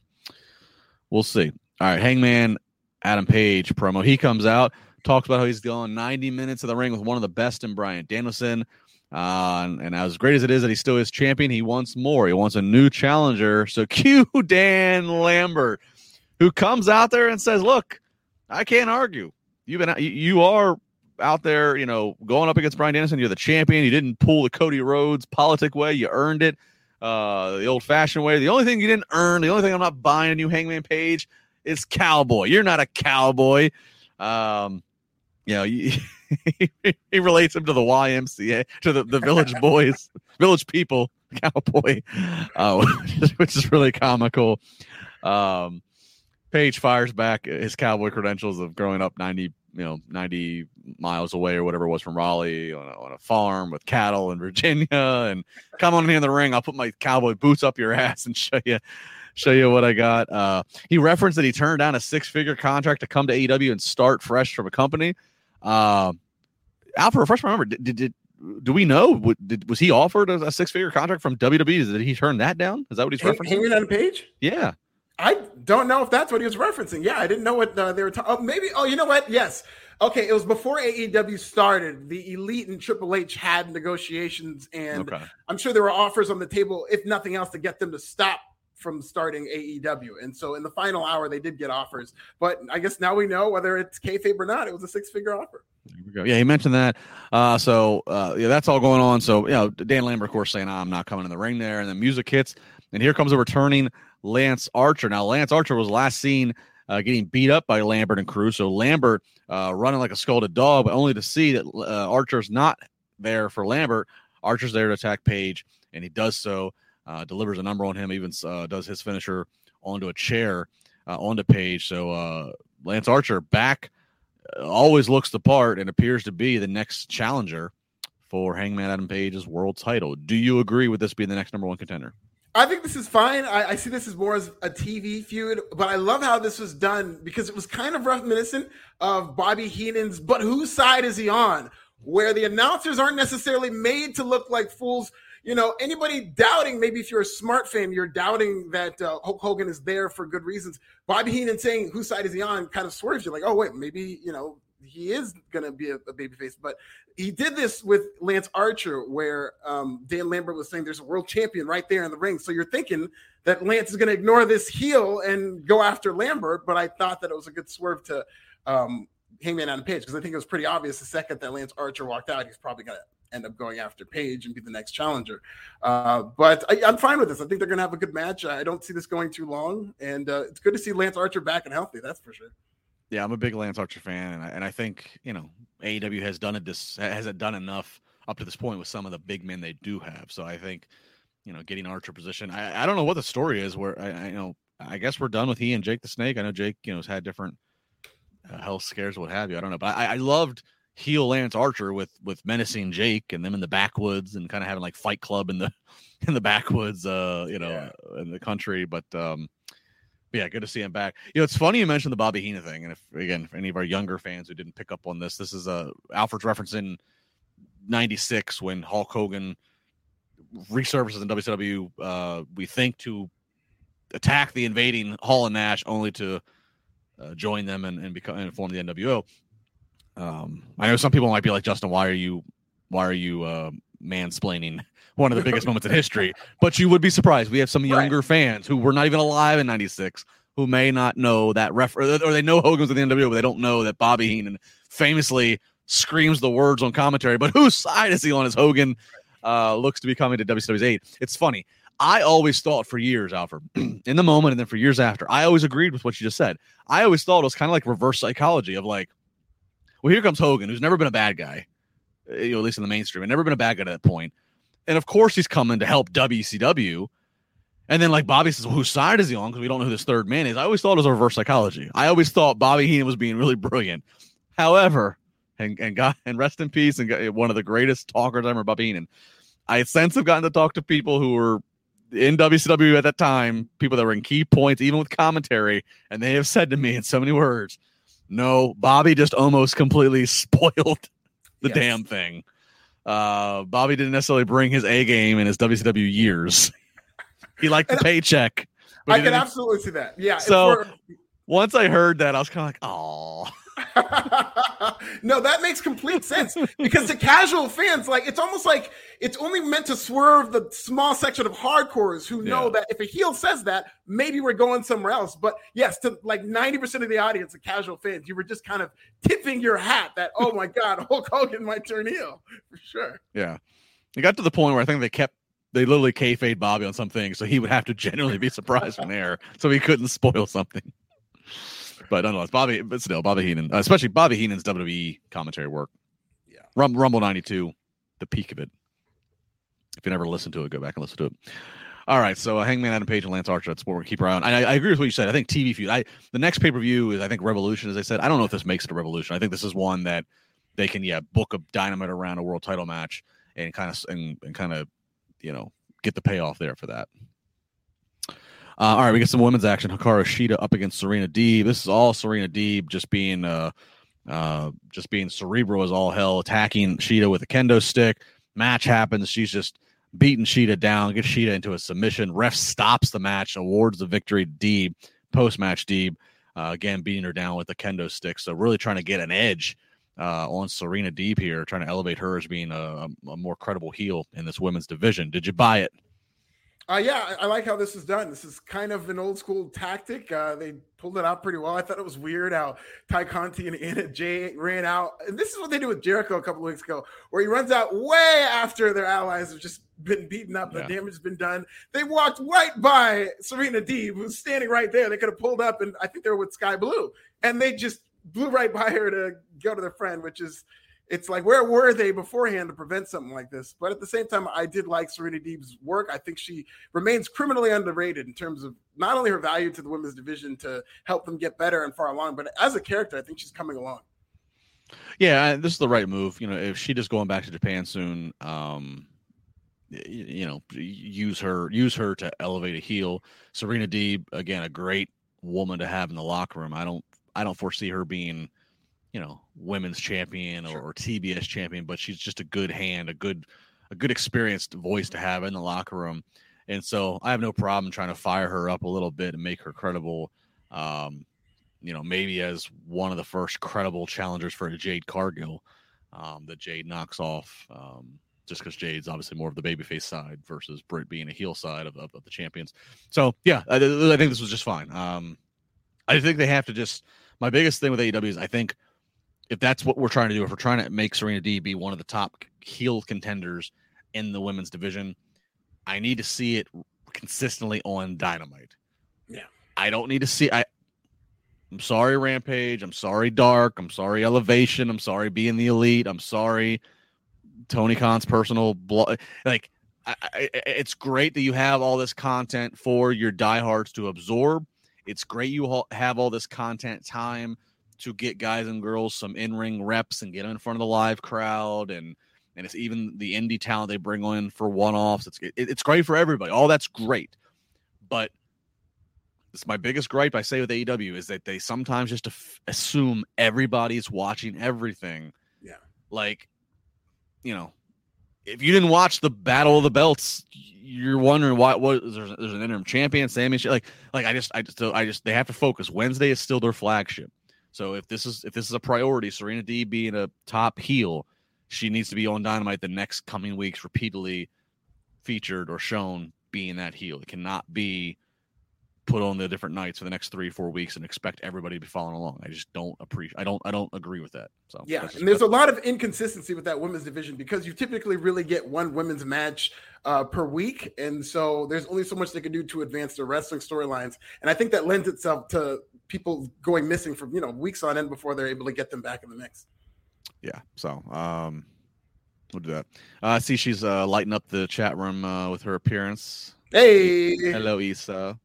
We'll see. All right, Hangman Adam Page promo. He comes out, talks about how he's gone 90 minutes in the ring with one of the best in Bryan Danielson. Uh, and, and, as great as it is that he still is champion, he wants more. He wants a new challenger. So cue Dan Lambert, who comes out there and says, "Look, I can't argue. You've been you are out there, you know, going up against Bryan Danielson. You're the champion. You didn't pull the Cody Rhodes politic way. You earned it uh, the old fashioned way. The only thing you didn't earn, the only thing I'm not buying a new Hangman Page is cowboy. You're not a cowboy. Um, you know, he, he relates him to the YMCA, to the, the village boys, village people, cowboy, uh, which is really comical. Um, Page fires back his cowboy credentials of growing up 90 you know 90 miles away or whatever it was from Raleigh on a, on a farm with cattle in Virginia and come on here in the ring I'll put my cowboy boots up your ass and show you show you what I got. Uh, he referenced that he turned down a six figure contract to come to AEW and start fresh from a company. Uh, Alfred refresh my memory did, did, do we know did, was he offered a, a six figure contract from WWE did he turn that down? Is that what he's referencing? hanging on a page? Yeah I don't know if that's what he was referencing. Yeah, I didn't know what uh, they were talking. Oh, maybe. Oh, you know what? Yes. Okay, it was before AEW started. The Elite and Triple H had negotiations, and okay. I'm sure there were offers on the table, if nothing else, to get them to stop from starting AEW. And so in the final hour, they did get offers. But I guess now we know whether it's kayfabe or not. It was a six figure offer. There we go. Yeah, he mentioned that. Uh, so uh, yeah, that's all going on. So you know, Dan Lambert, of course, saying I'm not coming in the ring there, and then music hits, and here comes a returning Lance Archer. Now, Lance Archer was last seen uh, getting beat up by Lambert and crew. So Lambert uh, running like a scalded dog, but only to see that uh, Archer's not there for Lambert. Archer's there to attack Page, and he does so. Uh, delivers a number on him, even uh, does his finisher onto a chair uh, onto Page. So Lance Archer back, always looks the part and appears to be the next challenger for Hangman Adam Page's world title. Do you agree with this being the next number one contender? I think this is fine. I, I, see this as more as a TV feud, but I love how this was done because it was kind of reminiscent of Bobby Heenan's "But whose side is he on?" where the announcers aren't necessarily made to look like fools. You know, anybody doubting, maybe if you're a smart fan, you're doubting that uh, Hulk Hogan is there for good reasons. Bobby Heenan saying "Whose side is he on?" kind of swerves you, like, oh wait, maybe you know he is going to be a, a babyface. But he did this with Lance Archer, where um, Dan Lambert was saying there's a world champion right there in the ring. So you're thinking that Lance is going to ignore this heel and go after Lambert. But I thought that it was a good swerve to um, Hangman on Page because I think it was pretty obvious the second that Lance Archer walked out, he's probably going to end up going after Page and be the next challenger. Uh, but I, am fine with this. I think they're going to have a good match. I don't see this going too long, and uh, it's good to see Lance Archer back and healthy. That's for sure. Yeah, I'm a big Lance Archer fan, and I, and I think you know AEW has done it this hasn't done enough up to this point with some of the big men they do have. So I think you know getting Archer position. I, I don't know what the story is. Where I, I you know I guess we're done with he and Jake the Snake. I know Jake you know has had different uh, health scares, what have you. I don't know, but I, I loved heel Lance Archer with with menacing Jake and them in the backwoods and kind of having like Fight Club in the in the backwoods, uh, you know, yeah. in the country. But um, yeah, good to see him back. You know, it's funny you mentioned the Bobby Heenan thing, and if again, for any of our younger fans who didn't pick up on this, this is a uh, Alfred's referencing '96 when Hulk Hogan resurfaces in WCW. Uh, we think to attack the invading Hall and Nash, only to uh, join them and, and become and form the NWO. Um, I know some people might be like, Justin, why are you, why are you uh, mansplaining one of the biggest moments in history. But you would be surprised. We have some younger right. fans who were not even alive in '96 who may not know that ref or they know Hogan's with the NWO, but they don't know that Bobby Heenan famously screams the words on commentary. But whose side is he on? As Hogan uh, looks to be coming to WWE's eight. It's funny. I always thought for years, Alfred, in the moment and then for years after, I always agreed with what you just said. I always thought it was kind of like reverse psychology of like, well, here comes Hogan, who's never been a bad guy, you know, at least in the mainstream, and never been a bad guy at that point and of course he's coming to help WCW. And then like Bobby says, well, whose side is he on? Because we don't know who this third man is. I always thought it was a reverse psychology. I always thought Bobby Heenan was being really brilliant. However, and and God and rest in peace, and one of the greatest talkers I ever, Bobby Heenan. I since have gotten to talk to people who were in WCW at that time, people that were in key points, even with commentary, and they have said to me in so many words, "No, Bobby just almost completely spoiled the yes. damn thing." Uh, Bobby didn't necessarily bring his A game in his WCW years. he liked the paycheck. I can absolutely see that. Yeah. So once I heard that, I was kind of like, "Oh." no, that makes complete sense because the casual fans, like, it's almost like it's only meant to swerve the small section of hardcores who know yeah. that if a heel says that, maybe we're going somewhere else. But yes, to like 90% of the audience, the casual fans, you were just kind of tipping your hat that, oh my God, Hulk Hogan might turn heel for sure. Yeah. It got to the point where I think they kept they literally kayfabe Bobby on something, so he would have to genuinely be surprised from there, so he couldn't spoil something. But nonetheless, Bobby, but still, Bobby Heenan, uh, especially Bobby Heenan's WWE commentary work. Yeah. Rum, Rumble 92, the peak of it. If you never listened to it, go back and listen to it. All right, so uh, Hangman Adam Page and Lance Archer. That's what we keep our eye on. I, I, agree with what you said. I think TV feud. I the next pay per view is I think Revolution. As I said, I don't know if this makes it a Revolution. I think this is one that they can yeah book a dynamite around a world title match and kind of and, and kind of you know get the payoff there for that. Uh, all right, we get some women's action. Hikaru Shida up against Serena Deeb. This is all Serena Deeb just being uh, uh, just being cerebral as all hell, attacking Shida with a kendo stick. Match happens. She's just beating Shida down, gets Shida into a submission. Ref stops the match, awards the victory to Deeb. Post match, Deeb uh, again beating her down with a kendo stick. So really trying to get an edge uh, on Serena Deeb here, trying to elevate her as being a, a more credible heel in this women's division. Did you buy it? Uh, yeah, I, I, like how this is done. This is kind of an old school tactic. Uh, they pulled it out pretty well. I thought it was weird how Tay Conti and Anna Jay ran out. And this is what they did with Jericho a couple of weeks ago, where he runs out way after their allies have just been beaten up. The yeah. damage has been done. They walked right by Serena Deeb, who's standing right there. They could have pulled up, and I think they were with Skye Blue. And they just blew right by her to go to their friend, which is – it's like where were they beforehand to prevent something like this? But at the same time, I did like Serena Deeb's work. I think she remains criminally underrated in terms of not only her value to the women's division to help them get better and far along, but as a character, I think she's coming along. Yeah, this is the right move. You know, if she just going back to Japan soon, um, you, you know, use her use her to elevate a heel. Serena Deeb, again, a great woman to have in the locker room. I don't I don't foresee her being you know women's champion or, sure. or, TBS champion, but she's just a good hand, a good a good experienced voice to have in the locker room. And so I have no problem trying to fire her up a little bit and make her credible. Um, you know, maybe as one of the first credible challengers for a Jade Cargill um, that Jade knocks off. Um, just because Jade's obviously more of the babyface side versus Britt being a heel side of, of, of the champions. So yeah, I, I, think this was just fine. Um, I think they have to just. My biggest thing with AEW is I think if that's what we're trying to do, if we're trying to make Serena Deeb one of the top heel contenders in the women's division, I need to see it consistently on Dynamite. Yeah. I don't need to see I I'm sorry Rampage, I'm sorry Dark, I'm sorry Elevation, I'm sorry being the elite, I'm sorry Tony Khan's personal blood like I, I, it's great that you have all this content for your diehards to absorb. It's great you have all this content time to get guys and girls some in-ring reps and get them in front of the live crowd and and it's even the indie talent they bring on for one-offs. It's it, it's great for everybody. All that's great, but it's my biggest gripe I say with AEW is that they sometimes just assume everybody's watching everything. Yeah, like you know, if you didn't watch the Battle of the Belts, you're wondering why. What there's, there's an interim champion, Sammy. Like, like I just, I just, I just, they have to focus. Wednesday is still their flagship. So if this is if this is a priority, Serena Deeb being a top heel, she needs to be on Dynamite the next coming weeks, repeatedly featured or shown being that heel. It cannot be put on the different nights for the next three four weeks and expect everybody to be following along. I just don't appreciate. I don't. I don't agree with that. So yeah, just, and there's a lot of inconsistency with that women's division because you typically really get one women's match uh, per week, and so there's only so much they can do to advance their wrestling storylines. And I think that lends itself to people going missing for you know weeks on end before they're able to get them back in the mix. Yeah. So um We'll do that. Uh, I see she's uh, lighting up the chat room uh, with her appearance. Hey, hello, Isa.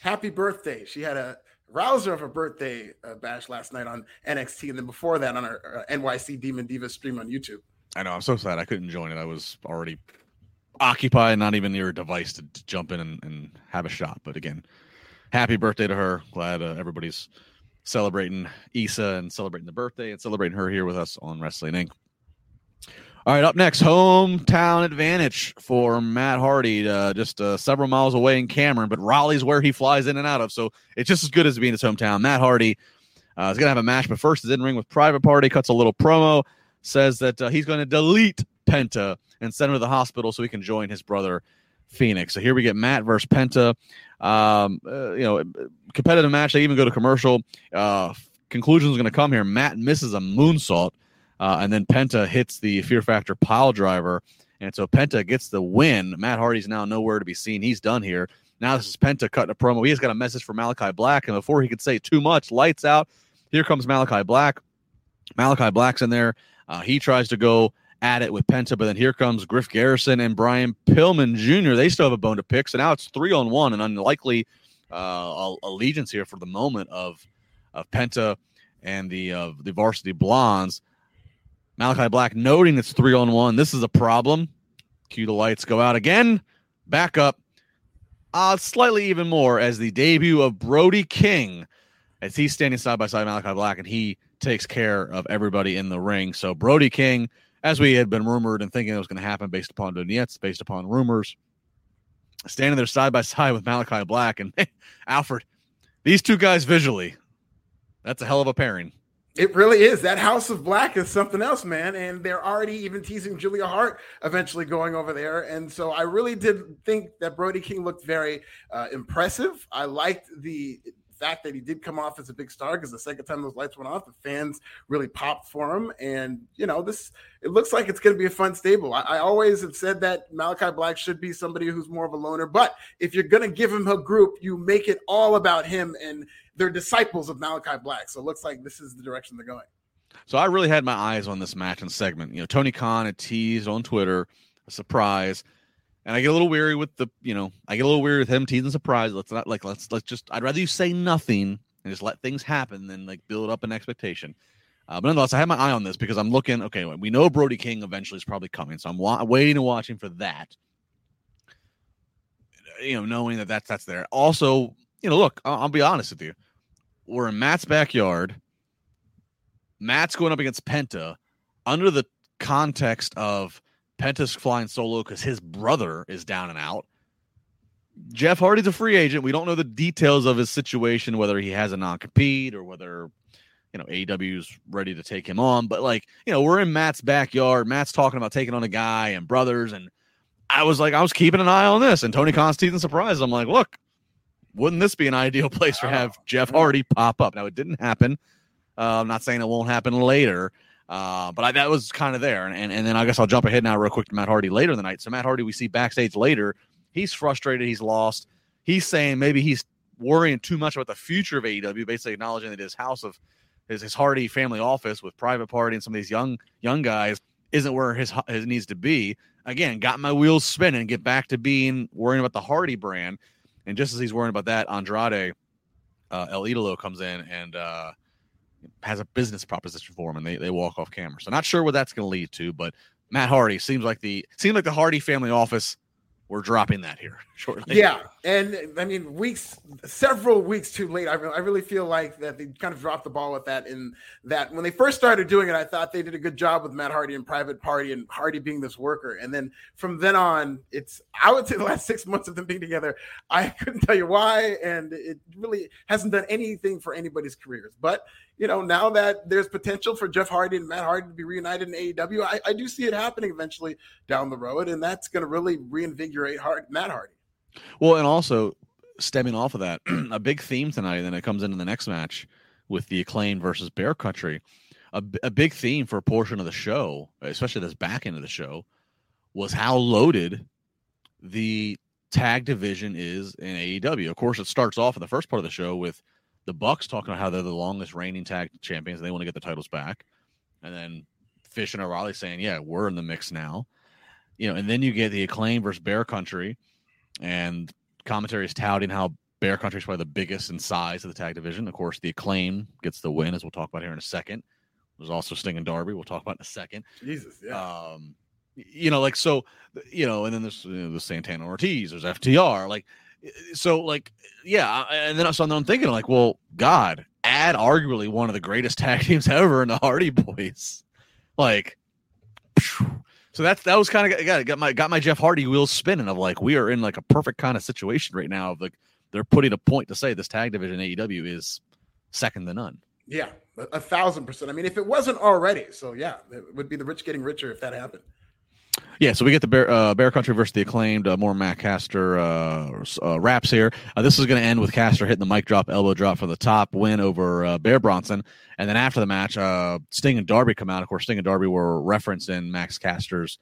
Happy birthday! She had a rouser of a birthday uh, bash last night on NXT, and then before that on our uh, NYC Demon Diva stream on YouTube. I know. I'm so sad I couldn't join it. I was already occupied, not even near a device to, to jump in and, and, have a shot. But again, happy birthday to her. Glad uh, everybody's celebrating Isa and celebrating the birthday and celebrating her here with us on Wrestling Inc. All right, up next, hometown advantage for Matt Hardy, uh, just uh, several miles away in Cameron, but Raleigh's where he flies in and out of, so it's just as good as being his hometown. Matt Hardy uh, is going to have a match, but first is in ring with Private Party, cuts a little promo, says that uh, he's going to delete Penta and send him to the hospital so he can join his brother Phoenix. So here we get Matt versus Penta. Um, uh, you know, competitive match. They even go to commercial. Uh, conclusion is going to come here. Matt misses a moonsault uh, and then Penta hits the Fear Factor pile driver. And so Penta gets the win. Matt Hardy's now nowhere to be seen. He's done here. Now this is Penta cutting a promo. He has got a message for Malachi Black. And before he could say too much, lights out. Here comes Malachi Black. Malachi Black's in there. Uh, he tries to go at it with Penta, but then here comes Griff Garrison and Brian Pillman Jr. They still have a bone to pick. So now it's three on one, an unlikely uh, allegiance here for the moment of of Penta and the uh, the varsity blondes. Malachi Black noting it's three on one. This is a problem. Cue the lights go out again. Back up. Uh, slightly even more as the debut of Brody King as he's standing side by side Malachi Black and he takes care of everybody in the ring. So Brody King, as we had been rumored and thinking it was going to happen based upon vignettes, based upon rumors, standing there side by side with Malachi Black and Alfred. These two guys visually, that's a hell of a pairing. It really is. That House of Black is something else, man. And they're already even teasing Julia Hart eventually going over there. And so I really did think that Brody King looked very uh, impressive. I liked the fact that he did come off as a big star because the second time those lights went off, the fans really popped for him. And you know, this it looks like it's going to be a fun stable. I, I, always have said that Malachi Black should be somebody who's more of a loner, but if you're going to give him a group, you make it all about him and they're disciples of Malachi Black. So it looks like this is the direction they're going. So I really had my eyes on this match and segment. You know, Tony Khan had teased on Twitter a surprise. And I get a little weary with the, you know, I get a little weary with him teasing surprise. Let's not like let's let's just I'd rather you say nothing and just let things happen than like build up an expectation. Uh, but nonetheless, I have my eye on this because I'm looking. Okay, we know Brody King eventually is probably coming, so I'm wa- waiting and watching for that. You know, knowing that that's that's there. Also, you know, look, I'll, I'll be honest with you. We're in Matt's backyard. Matt's going up against Penta under the context of Penta's flying solo because his brother is down and out. Jeff Hardy's a free agent. We don't know the details of his situation, whether he has a non compete or whether, you know, AEW's ready to take him on. But, like, you know, we're in Matt's backyard. Matt's talking about taking on a guy and brothers. And I was like, I was keeping an eye on this. And Tony Constantine surprised. I'm like, look, wouldn't this be an ideal place to have Jeff Hardy pop up? Now, it didn't happen. Uh, I'm not saying it won't happen later. Uh, but I, that was kind of there. And, and, and then I guess I'll jump ahead now real quick to Matt Hardy later in the night. So Matt Hardy, we see backstage later. He's frustrated. He's lost. He's saying maybe he's worrying too much about the future of AEW, basically acknowledging that his house of his, his Hardy family office with private party and some of these young young guys isn't where his his needs to be. Again, got my wheels spinning. Get back to being worrying about the Hardy brand. And just as he's worrying about that, Andrade uh, El Idolo comes in and uh, has a business proposition for him, and they, they walk off camera. So not sure what that's going to lead to, but Matt Hardy seems like the seems like the Hardy family office. We're dropping that here shortly. Yeah, and I mean weeks, several weeks too late. I, re- I really feel like that they kind of dropped the ball with that. In that when they first started doing it, I thought they did a good job with Matt Hardy and Private Party and Hardy being this worker. And then from then on, it's I would say the last six months of them being together, I couldn't tell you why, and it really hasn't done anything for anybody's careers. But you know, now that there's potential for Jeff Hardy and Matt Hardy to be reunited in AEW, I, I do see it happening eventually down the road, and that's going to really reinvigorate Hard, Matt Hardy. Well, and also stemming off of that, a big theme tonight, and then it comes into the next match with the acclaim versus Bear Country. A, a big theme for a portion of the show, especially this back end of the show, was how loaded the tag division is in AEW. Of course, it starts off in the first part of the show with the Bucks talking about how they're the longest reigning tag champions and they want to get the titles back. And then Fish and O'Reilly saying, "Yeah, we're in the mix now." You know, and then you get the acclaim versus Bear Country, and commentary is touting how Bear Country is probably the biggest in size of the tag division. Of course, the acclaim gets the win, as we'll talk about here in a second. There's also Sting and Darby. We'll talk about in a second. Jesus, yeah. Um, you know, like so, you know, and then there's you know, the Santana Ortiz. There's FTR. Like, so, like, yeah. And then so I'm thinking, like, well, God, add arguably one of the greatest tag teams ever in the Hardy Boys. Like, so that's that was kind of got got my got my Jeff Hardy wheels spinning of like we are in like a perfect kind of situation right now of like they're putting a point to say this tag division AEW is second to none. Yeah, a, a thousand percent. I mean, if it wasn't already, so yeah, it would be the rich getting richer if that happened. Yeah, so we get the Bear, uh, Bear Country versus the acclaimed. Uh, more Max Caster uh, uh raps here. Uh, this is going to end with Caster hitting the mic drop, elbow drop for the top win over uh, Bear Bronson. And then after the match, Sting and Darby come out. Of course, Sting and Darby were referencing Max Caster's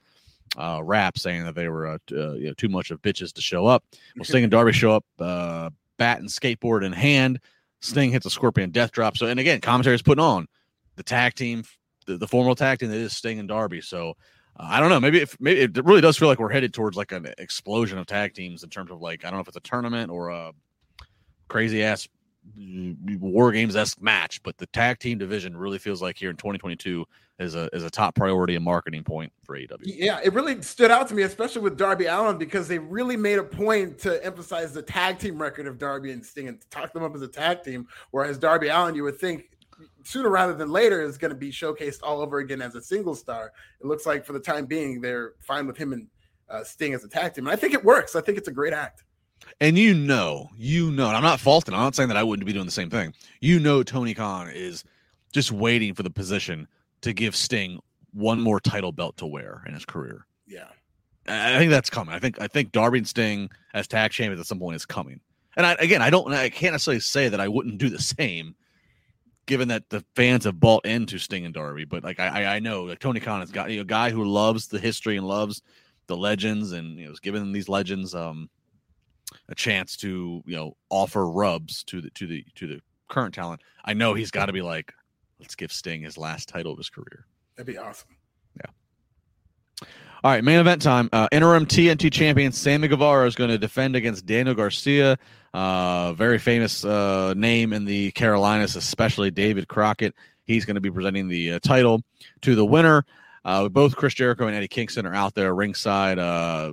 rap, saying that they were you know, too much of bitches to show up. Well, Sting and Darby show up, bat and skateboard in hand. Sting hits a Scorpion Death Drop. So, and again, commentary is putting on the tag team, the, the formal tag team that is Sting and Darby. So, uh, I don't know. Maybe if maybe it really does feel like we're headed towards like an explosion of tag teams in terms of like I don't know if it's a tournament or a crazy ass mm, war games esque match, but the tag team division really feels like here in 2022 is a is a top priority and marketing point for AEW. Yeah, it really stood out to me, especially with Darby Allin, because they really made a point to emphasize the tag team record of Darby and Sting and talk them up as a tag team. Whereas Darby Allin, you would think sooner rather than later is going to be showcased all over again as a single star. It looks like for the time being they're fine with him and uh, Sting as a tag team, and I think it works. I think it's a great act. And you know, you know, I'm not faulting. I'm not saying that I wouldn't be doing the same thing. You know, Tony Khan is just waiting for the position to give Sting one more title belt to wear in his career. Yeah, I think that's coming. I think I think Darby and Sting as tag champions at some point is coming. And I, again, I don't, I can't necessarily say that I wouldn't do the same given that the fans have bought into Sting and Darby. But like I, I know like Tony Khan has got you know, a guy who loves the history and loves the legends, and you know, is giving these legends um a chance to you know offer rubs to the to the to the current talent. I know he's got to be like, let's give Sting his last title of his career. That'd be awesome. Yeah. All right, main event time. Uh, interim TNT champion Sammy Guevara is going to defend against Daniel Garcia. Uh, very famous uh, name in the Carolinas, especially David Crockett. He's going to be presenting the uh, title to the winner. Uh, both Chris Jericho and Eddie Kingston are out there ringside. Uh,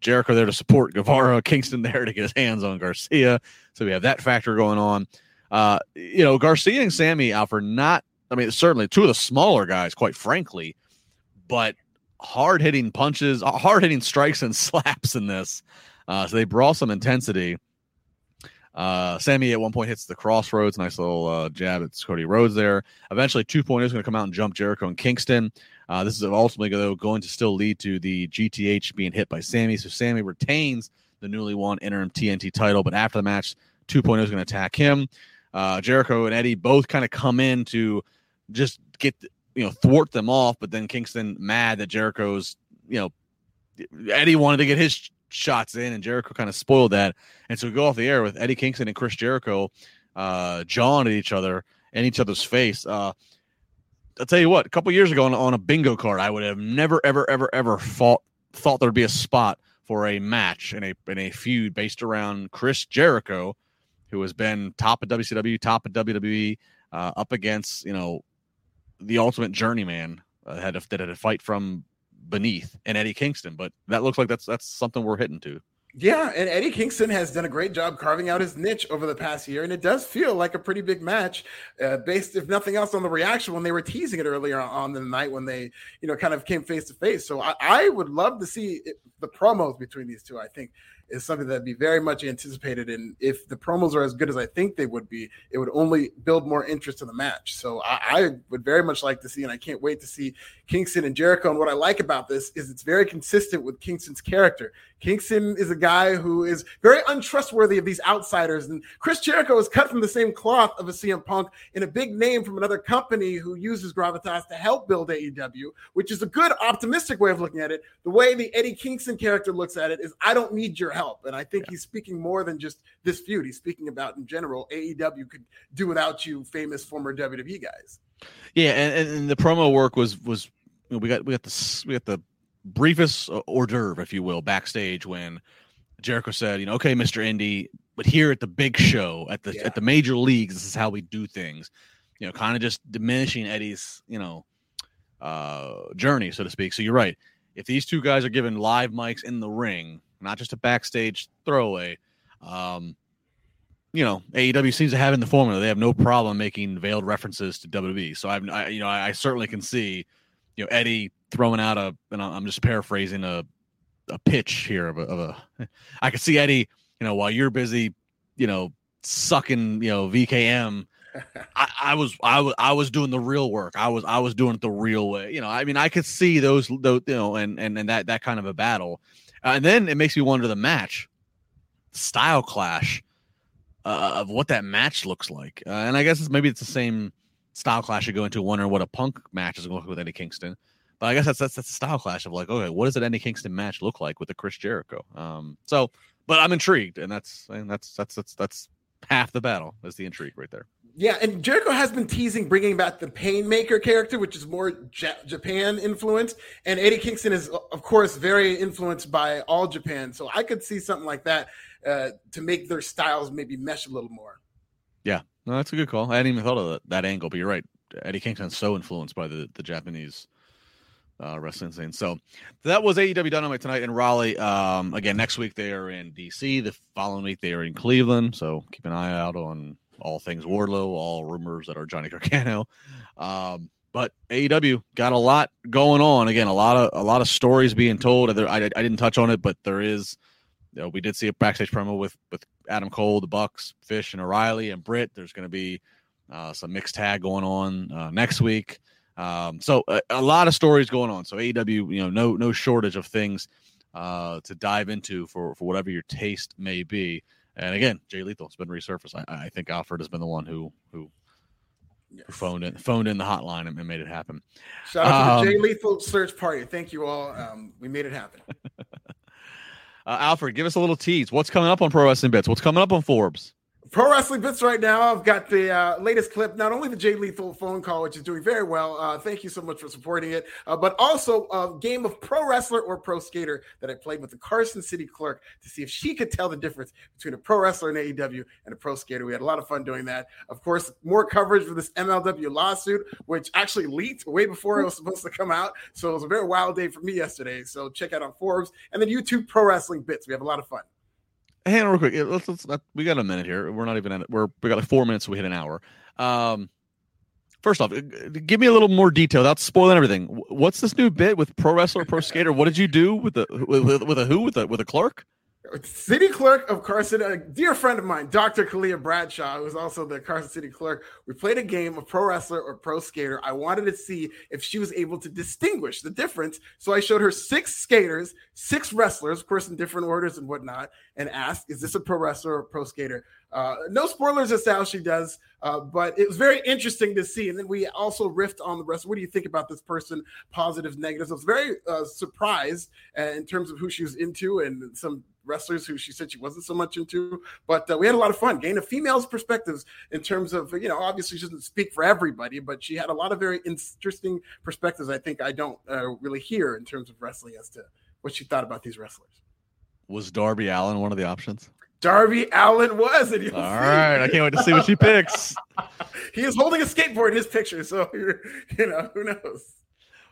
Jericho there to support Guevara, Kingston there to get his hands on Garcia. So we have that factor going on. Uh, you know, Garcia and Sammy out for not, I mean, certainly two of the smaller guys, quite frankly, but hard hitting punches, hard hitting strikes and slaps in this. Uh, so they brought some intensity. Uh, Sammy at one point hits the Cross Rhodes, nice little uh, jab at Cody Rhodes there. Eventually, 2.0 is going to come out and jump Jericho and Kingston. Uh, this is ultimately though, going to still lead to the GTH being hit by Sammy. So Sammy retains the newly won interim TNT title, but after the match, 2.0 is going to attack him. Uh, Jericho and Eddie both kind of come in to just get you know thwart them off, but then Kingston mad that Jericho's you know Eddie wanted to get his shots in, and Jericho kind of spoiled that. And so we go off the air with Eddie Kingston and Chris Jericho uh, jawing at each other in each other's face. Uh, I'll tell you what, a couple years ago on, on, a bingo card, I would have never, ever, ever, ever thought thought there'd be a spot for a match in a in a feud based around Chris Jericho, who has been top of WCW, top of WWE, uh, up against you know the ultimate journeyman uh, had to, that had to fight from beneath and Eddie Kingston. But that looks like that's that's something we're hitting to. Yeah, and Eddie Kingston has done a great job carving out his niche over the past year, and it does feel like a pretty big match, uh, based if nothing else on the reaction when they were teasing it earlier on the night when they, you know, kind of came face to face. So I, I would love to see it, the promos between these two. I think is something that'd be very much anticipated. And if the promos are as good as I think they would be, it would only build more interest in the match. So I, I, would very much like to see, and I can't wait to see Kingston and Jericho. And what I like about this is it's very consistent with Kingston's character. Kingston is a guy who is very untrustworthy of these outsiders. And Chris Jericho is cut from the same cloth of a CM Punk in a big name from another company who uses Gravitas to help build AEW, which is a good, optimistic way of looking at it. The way the Eddie Kingston character looks at it is I don't need your help. And I think yeah. he's speaking more than just this feud. He's speaking about in general, AEW could do without you, famous former WWE guys. Yeah, and, and the promo work was was you know, we got we got the we got the briefest hors d'oeuvre, if you will, backstage when Jericho said, you know, okay, Mr. Indy, but here at the big show, at the yeah. at the major leagues, this is how we do things. You know, kind of just diminishing Eddie's, you know, uh journey, so to speak. So you're right. If these two guys are given live mics in the ring, not just a backstage throwaway, um, you know, AEW seems to have in the formula. They have no problem making veiled references to WWE. So I've, I, you know, I, I certainly can see, you know, Eddie throwing out a, and I'm just paraphrasing a, a pitch here of a, of a I could see Eddie, you know, while you're busy, you know, sucking, you know, VKM. I, I, was I was I was doing the real work. I was I was doing it the real way. You know, I mean, I could see those, those you know, and and and that that kind of a battle, uh, and then it makes me wonder the match style clash uh, of what that match looks like. Uh, and I guess it's, maybe it's the same style clash you go into wondering what a punk match is going to look with Eddie Kingston. But I guess that's that's that's a style clash of like, okay, what does an Eddie Kingston match look like with a Chris Jericho? Um, so, but I'm intrigued, and that's and that's that's that's that's half the battle is the intrigue right there. Yeah, and Jericho has been teasing bringing back the Painmaker character, which is more Japan influenced, and Eddie Kingston is, of course, very influenced by all Japan. So I could see something like that uh, to make their styles maybe mesh a little more. Yeah, no, that's a good call. I hadn't even thought of that, that angle, but you're right. Eddie Kingston's so influenced by the the Japanese uh, wrestling scene. So that was AEW Dynamite tonight in Raleigh. Um, again, next week they are in DC. The following week they are in Cleveland. So keep an eye out on all things Wardlow, all rumors that are Johnny Gargano. Um, but AEW got a lot going on. Again, a lot of a lot of stories being told. I, I didn't touch on it, but there is you know, we did see a backstage promo with with Adam Cole, the Bucks, Fish, and O'Reilly and Britt. There's going to be uh, some mixed tag going on uh, next week. Um, so a, a, lot of stories going on. So AEW, you know, no no shortage of things uh, to dive into for for whatever your taste may be. And again, Jay Lethal has been resurfaced. I, I think Alfred has been the one who who Yes. phoned in phoned in the hotline and, made it happen. Shout out um, to the um, Jay Lethal search party. Thank you all. Um, we made it happen. Uh, Alfred, give us a little tease. What's coming up on Pro Wrestling Bits? What's coming up on Forbes? Pro Wrestling Bits right now. I've got the uh, latest clip, not only the Jay Lethal phone call, which is doing very well. Uh, thank you so much for supporting it, uh, but also a game of pro wrestler or pro skater that I played with the Carson City clerk to see if she could tell the difference between a pro wrestler in AEW and a pro skater. We had a lot of fun doing that. Of course, more coverage for this MLW lawsuit, which actually leaked way before it was supposed to come out. So it was a very wild day for me yesterday. So check out on Forbes and then YouTube Pro Wrestling Bits. We have a lot of fun hang on real quick. Let's, let's, let, we got a minute here. We're not even at it. We're we got like four minutes. So we hit an hour. Um, first off, give me a little more detail without spoiling everything. What's this new bit with pro wrestler, pro skater? What did you do with the with, with a who with a with a clerk? City clerk of Carson, a dear friend of mine, Dr. Khaleah Bradshaw, who's also the Carson City clerk. We played a game of pro wrestler or pro skater. I wanted to see if she was able to distinguish the difference. So I showed her six skaters, six wrestlers, of course, in different orders and whatnot, and asked, Is this a pro wrestler or pro skater? Uh, no spoilers as to how she does, uh, but it was very interesting to see. And then we also riffed on the rest. What do you think about this person? Positives, negatives. I was very uh, surprised uh, in terms of who she was into and some wrestlers who she said she wasn't so much into. But uh, we had a lot of fun, gained a female's perspectives in terms of, you know, obviously she doesn't speak for everybody, but she had a lot of very interesting perspectives. I think I don't really hear in terms of wrestling as to what she thought about these wrestlers. Was Darby Allin one of the options? Darby Allin was, and all right, I can't wait to see what she picks. he is holding a skateboard in his picture, so you know who knows.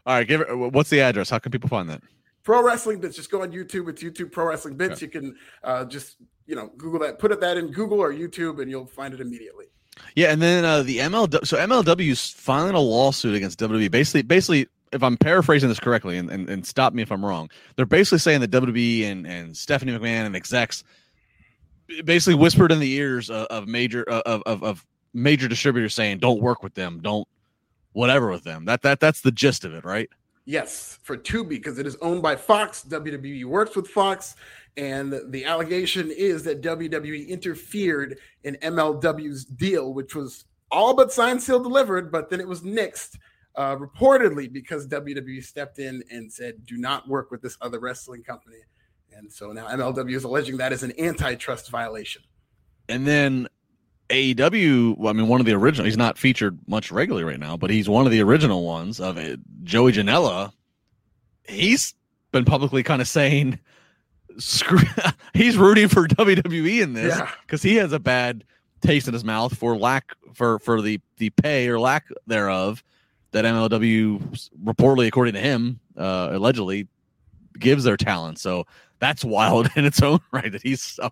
All right, give it. What's the address? How can people find that? Pro Wrestling Bits. Just go on YouTube. It's YouTube Pro Wrestling Bits. Okay. You can uh, just you know Google that, put it that in Google or YouTube, and you'll find it immediately. Yeah, and then uh, the MLW. So MLW is filing a lawsuit against WWE. Basically, basically, if I'm paraphrasing this correctly, and, and, and stop me if I'm wrong, they're basically saying that WWE and, and Stephanie McMahon and execs basically whispered in the ears of, of major of, of, of major distributors saying, "Don't work with them. Don't whatever with them." That that that's the gist of it, right? Yes, for Tubi because it is owned by Fox. WWE works with Fox, and the allegation is that WWE interfered in MLW's deal, which was all but signed, sealed, delivered, but then it was nixed. Uh, reportedly, because WWE stepped in and said, "Do not work with this other wrestling company," and so now MLW is alleging that is an antitrust violation. And then AEW, I mean, one of the original. He's not featured much regularly right now, but he's one of the original ones of it. Joey Janela. He's been publicly kind of saying, "Screw." he's rooting for WWE in this because Yeah. he has a bad taste in his mouth for lack for for the the pay or lack thereof that MLW reportedly, according to him, uh, allegedly gives their talent. So that's wild in its own right that he's uh,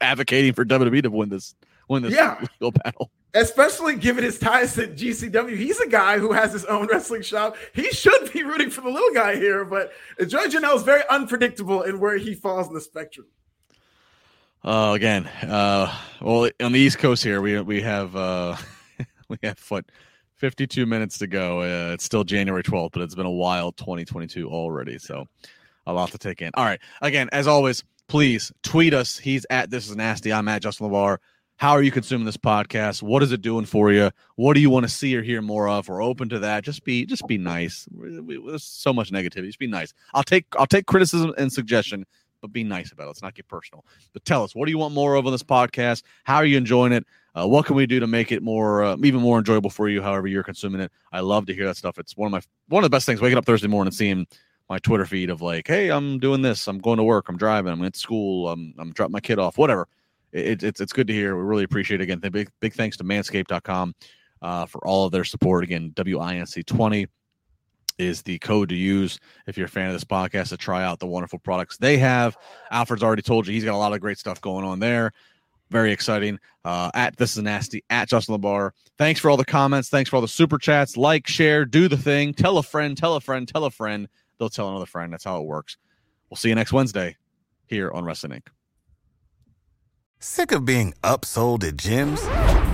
advocating for WWE to win this win this Yeah. legal battle. Especially given his ties to GCW. He's a guy who has his own wrestling shop. He should be rooting for the little guy here, but Joey Janela is very unpredictable in where he falls in the spectrum. Uh, again, uh, well, on the East Coast here, we we have uh, we have what fifty two minutes to go. Uh, it's still January twelfth, but it's been a wild twenty twenty two already. So a lot to take in. All right, again, as always, please tweet us. He's at this is nasty. I'm at Justin LaBar. How are you consuming this podcast? What is it doing for you? What do you want to see or hear more of? We're open to that. Just be just be nice. There's so much negativity. Just be nice. I'll take I'll take criticism and suggestion, but be nice about it. Let's not get personal. But tell us, what do you want more of on this podcast? How are you enjoying it? Uh, what can we do to make it more, uh, even more enjoyable for you? However you're consuming it, I love to hear that stuff. It's one of my one of the best things. Waking up Thursday morning and seeing my Twitter feed of like, hey, I'm doing this. I'm going to work. I'm driving. I'm at school. I'm I'm dropping my kid off. Whatever. It, it's it's good to hear. We really appreciate it. Again, big big thanks to Manscaped.com uh, for all of their support. Again, WINC twenty is the code to use if you're a fan of this podcast to try out the wonderful products they have. Alfred's already told you he's got a lot of great stuff going on there. Very exciting. Uh, at this is nasty at Justin LaBar. Thanks for all the comments. Thanks for all the super chats. Like, share, do the thing. Tell a friend. Tell a friend. Tell a friend. They'll tell another friend. That's how it works. We'll see you next Wednesday here on Wrestling Inc. Sick of being upsold at gyms?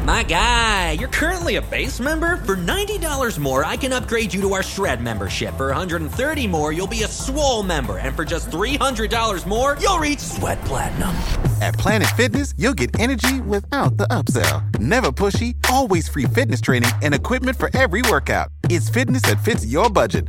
My guy, you're currently a base member. For $90 more, I can upgrade you to our Shred membership. For 130 more, you'll be a Swole member. And for just $300 more, you'll reach Sweat Platinum. At Planet Fitness, you'll get energy without the upsell. Never pushy, always free fitness training and equipment for every workout. It's fitness that fits your budget.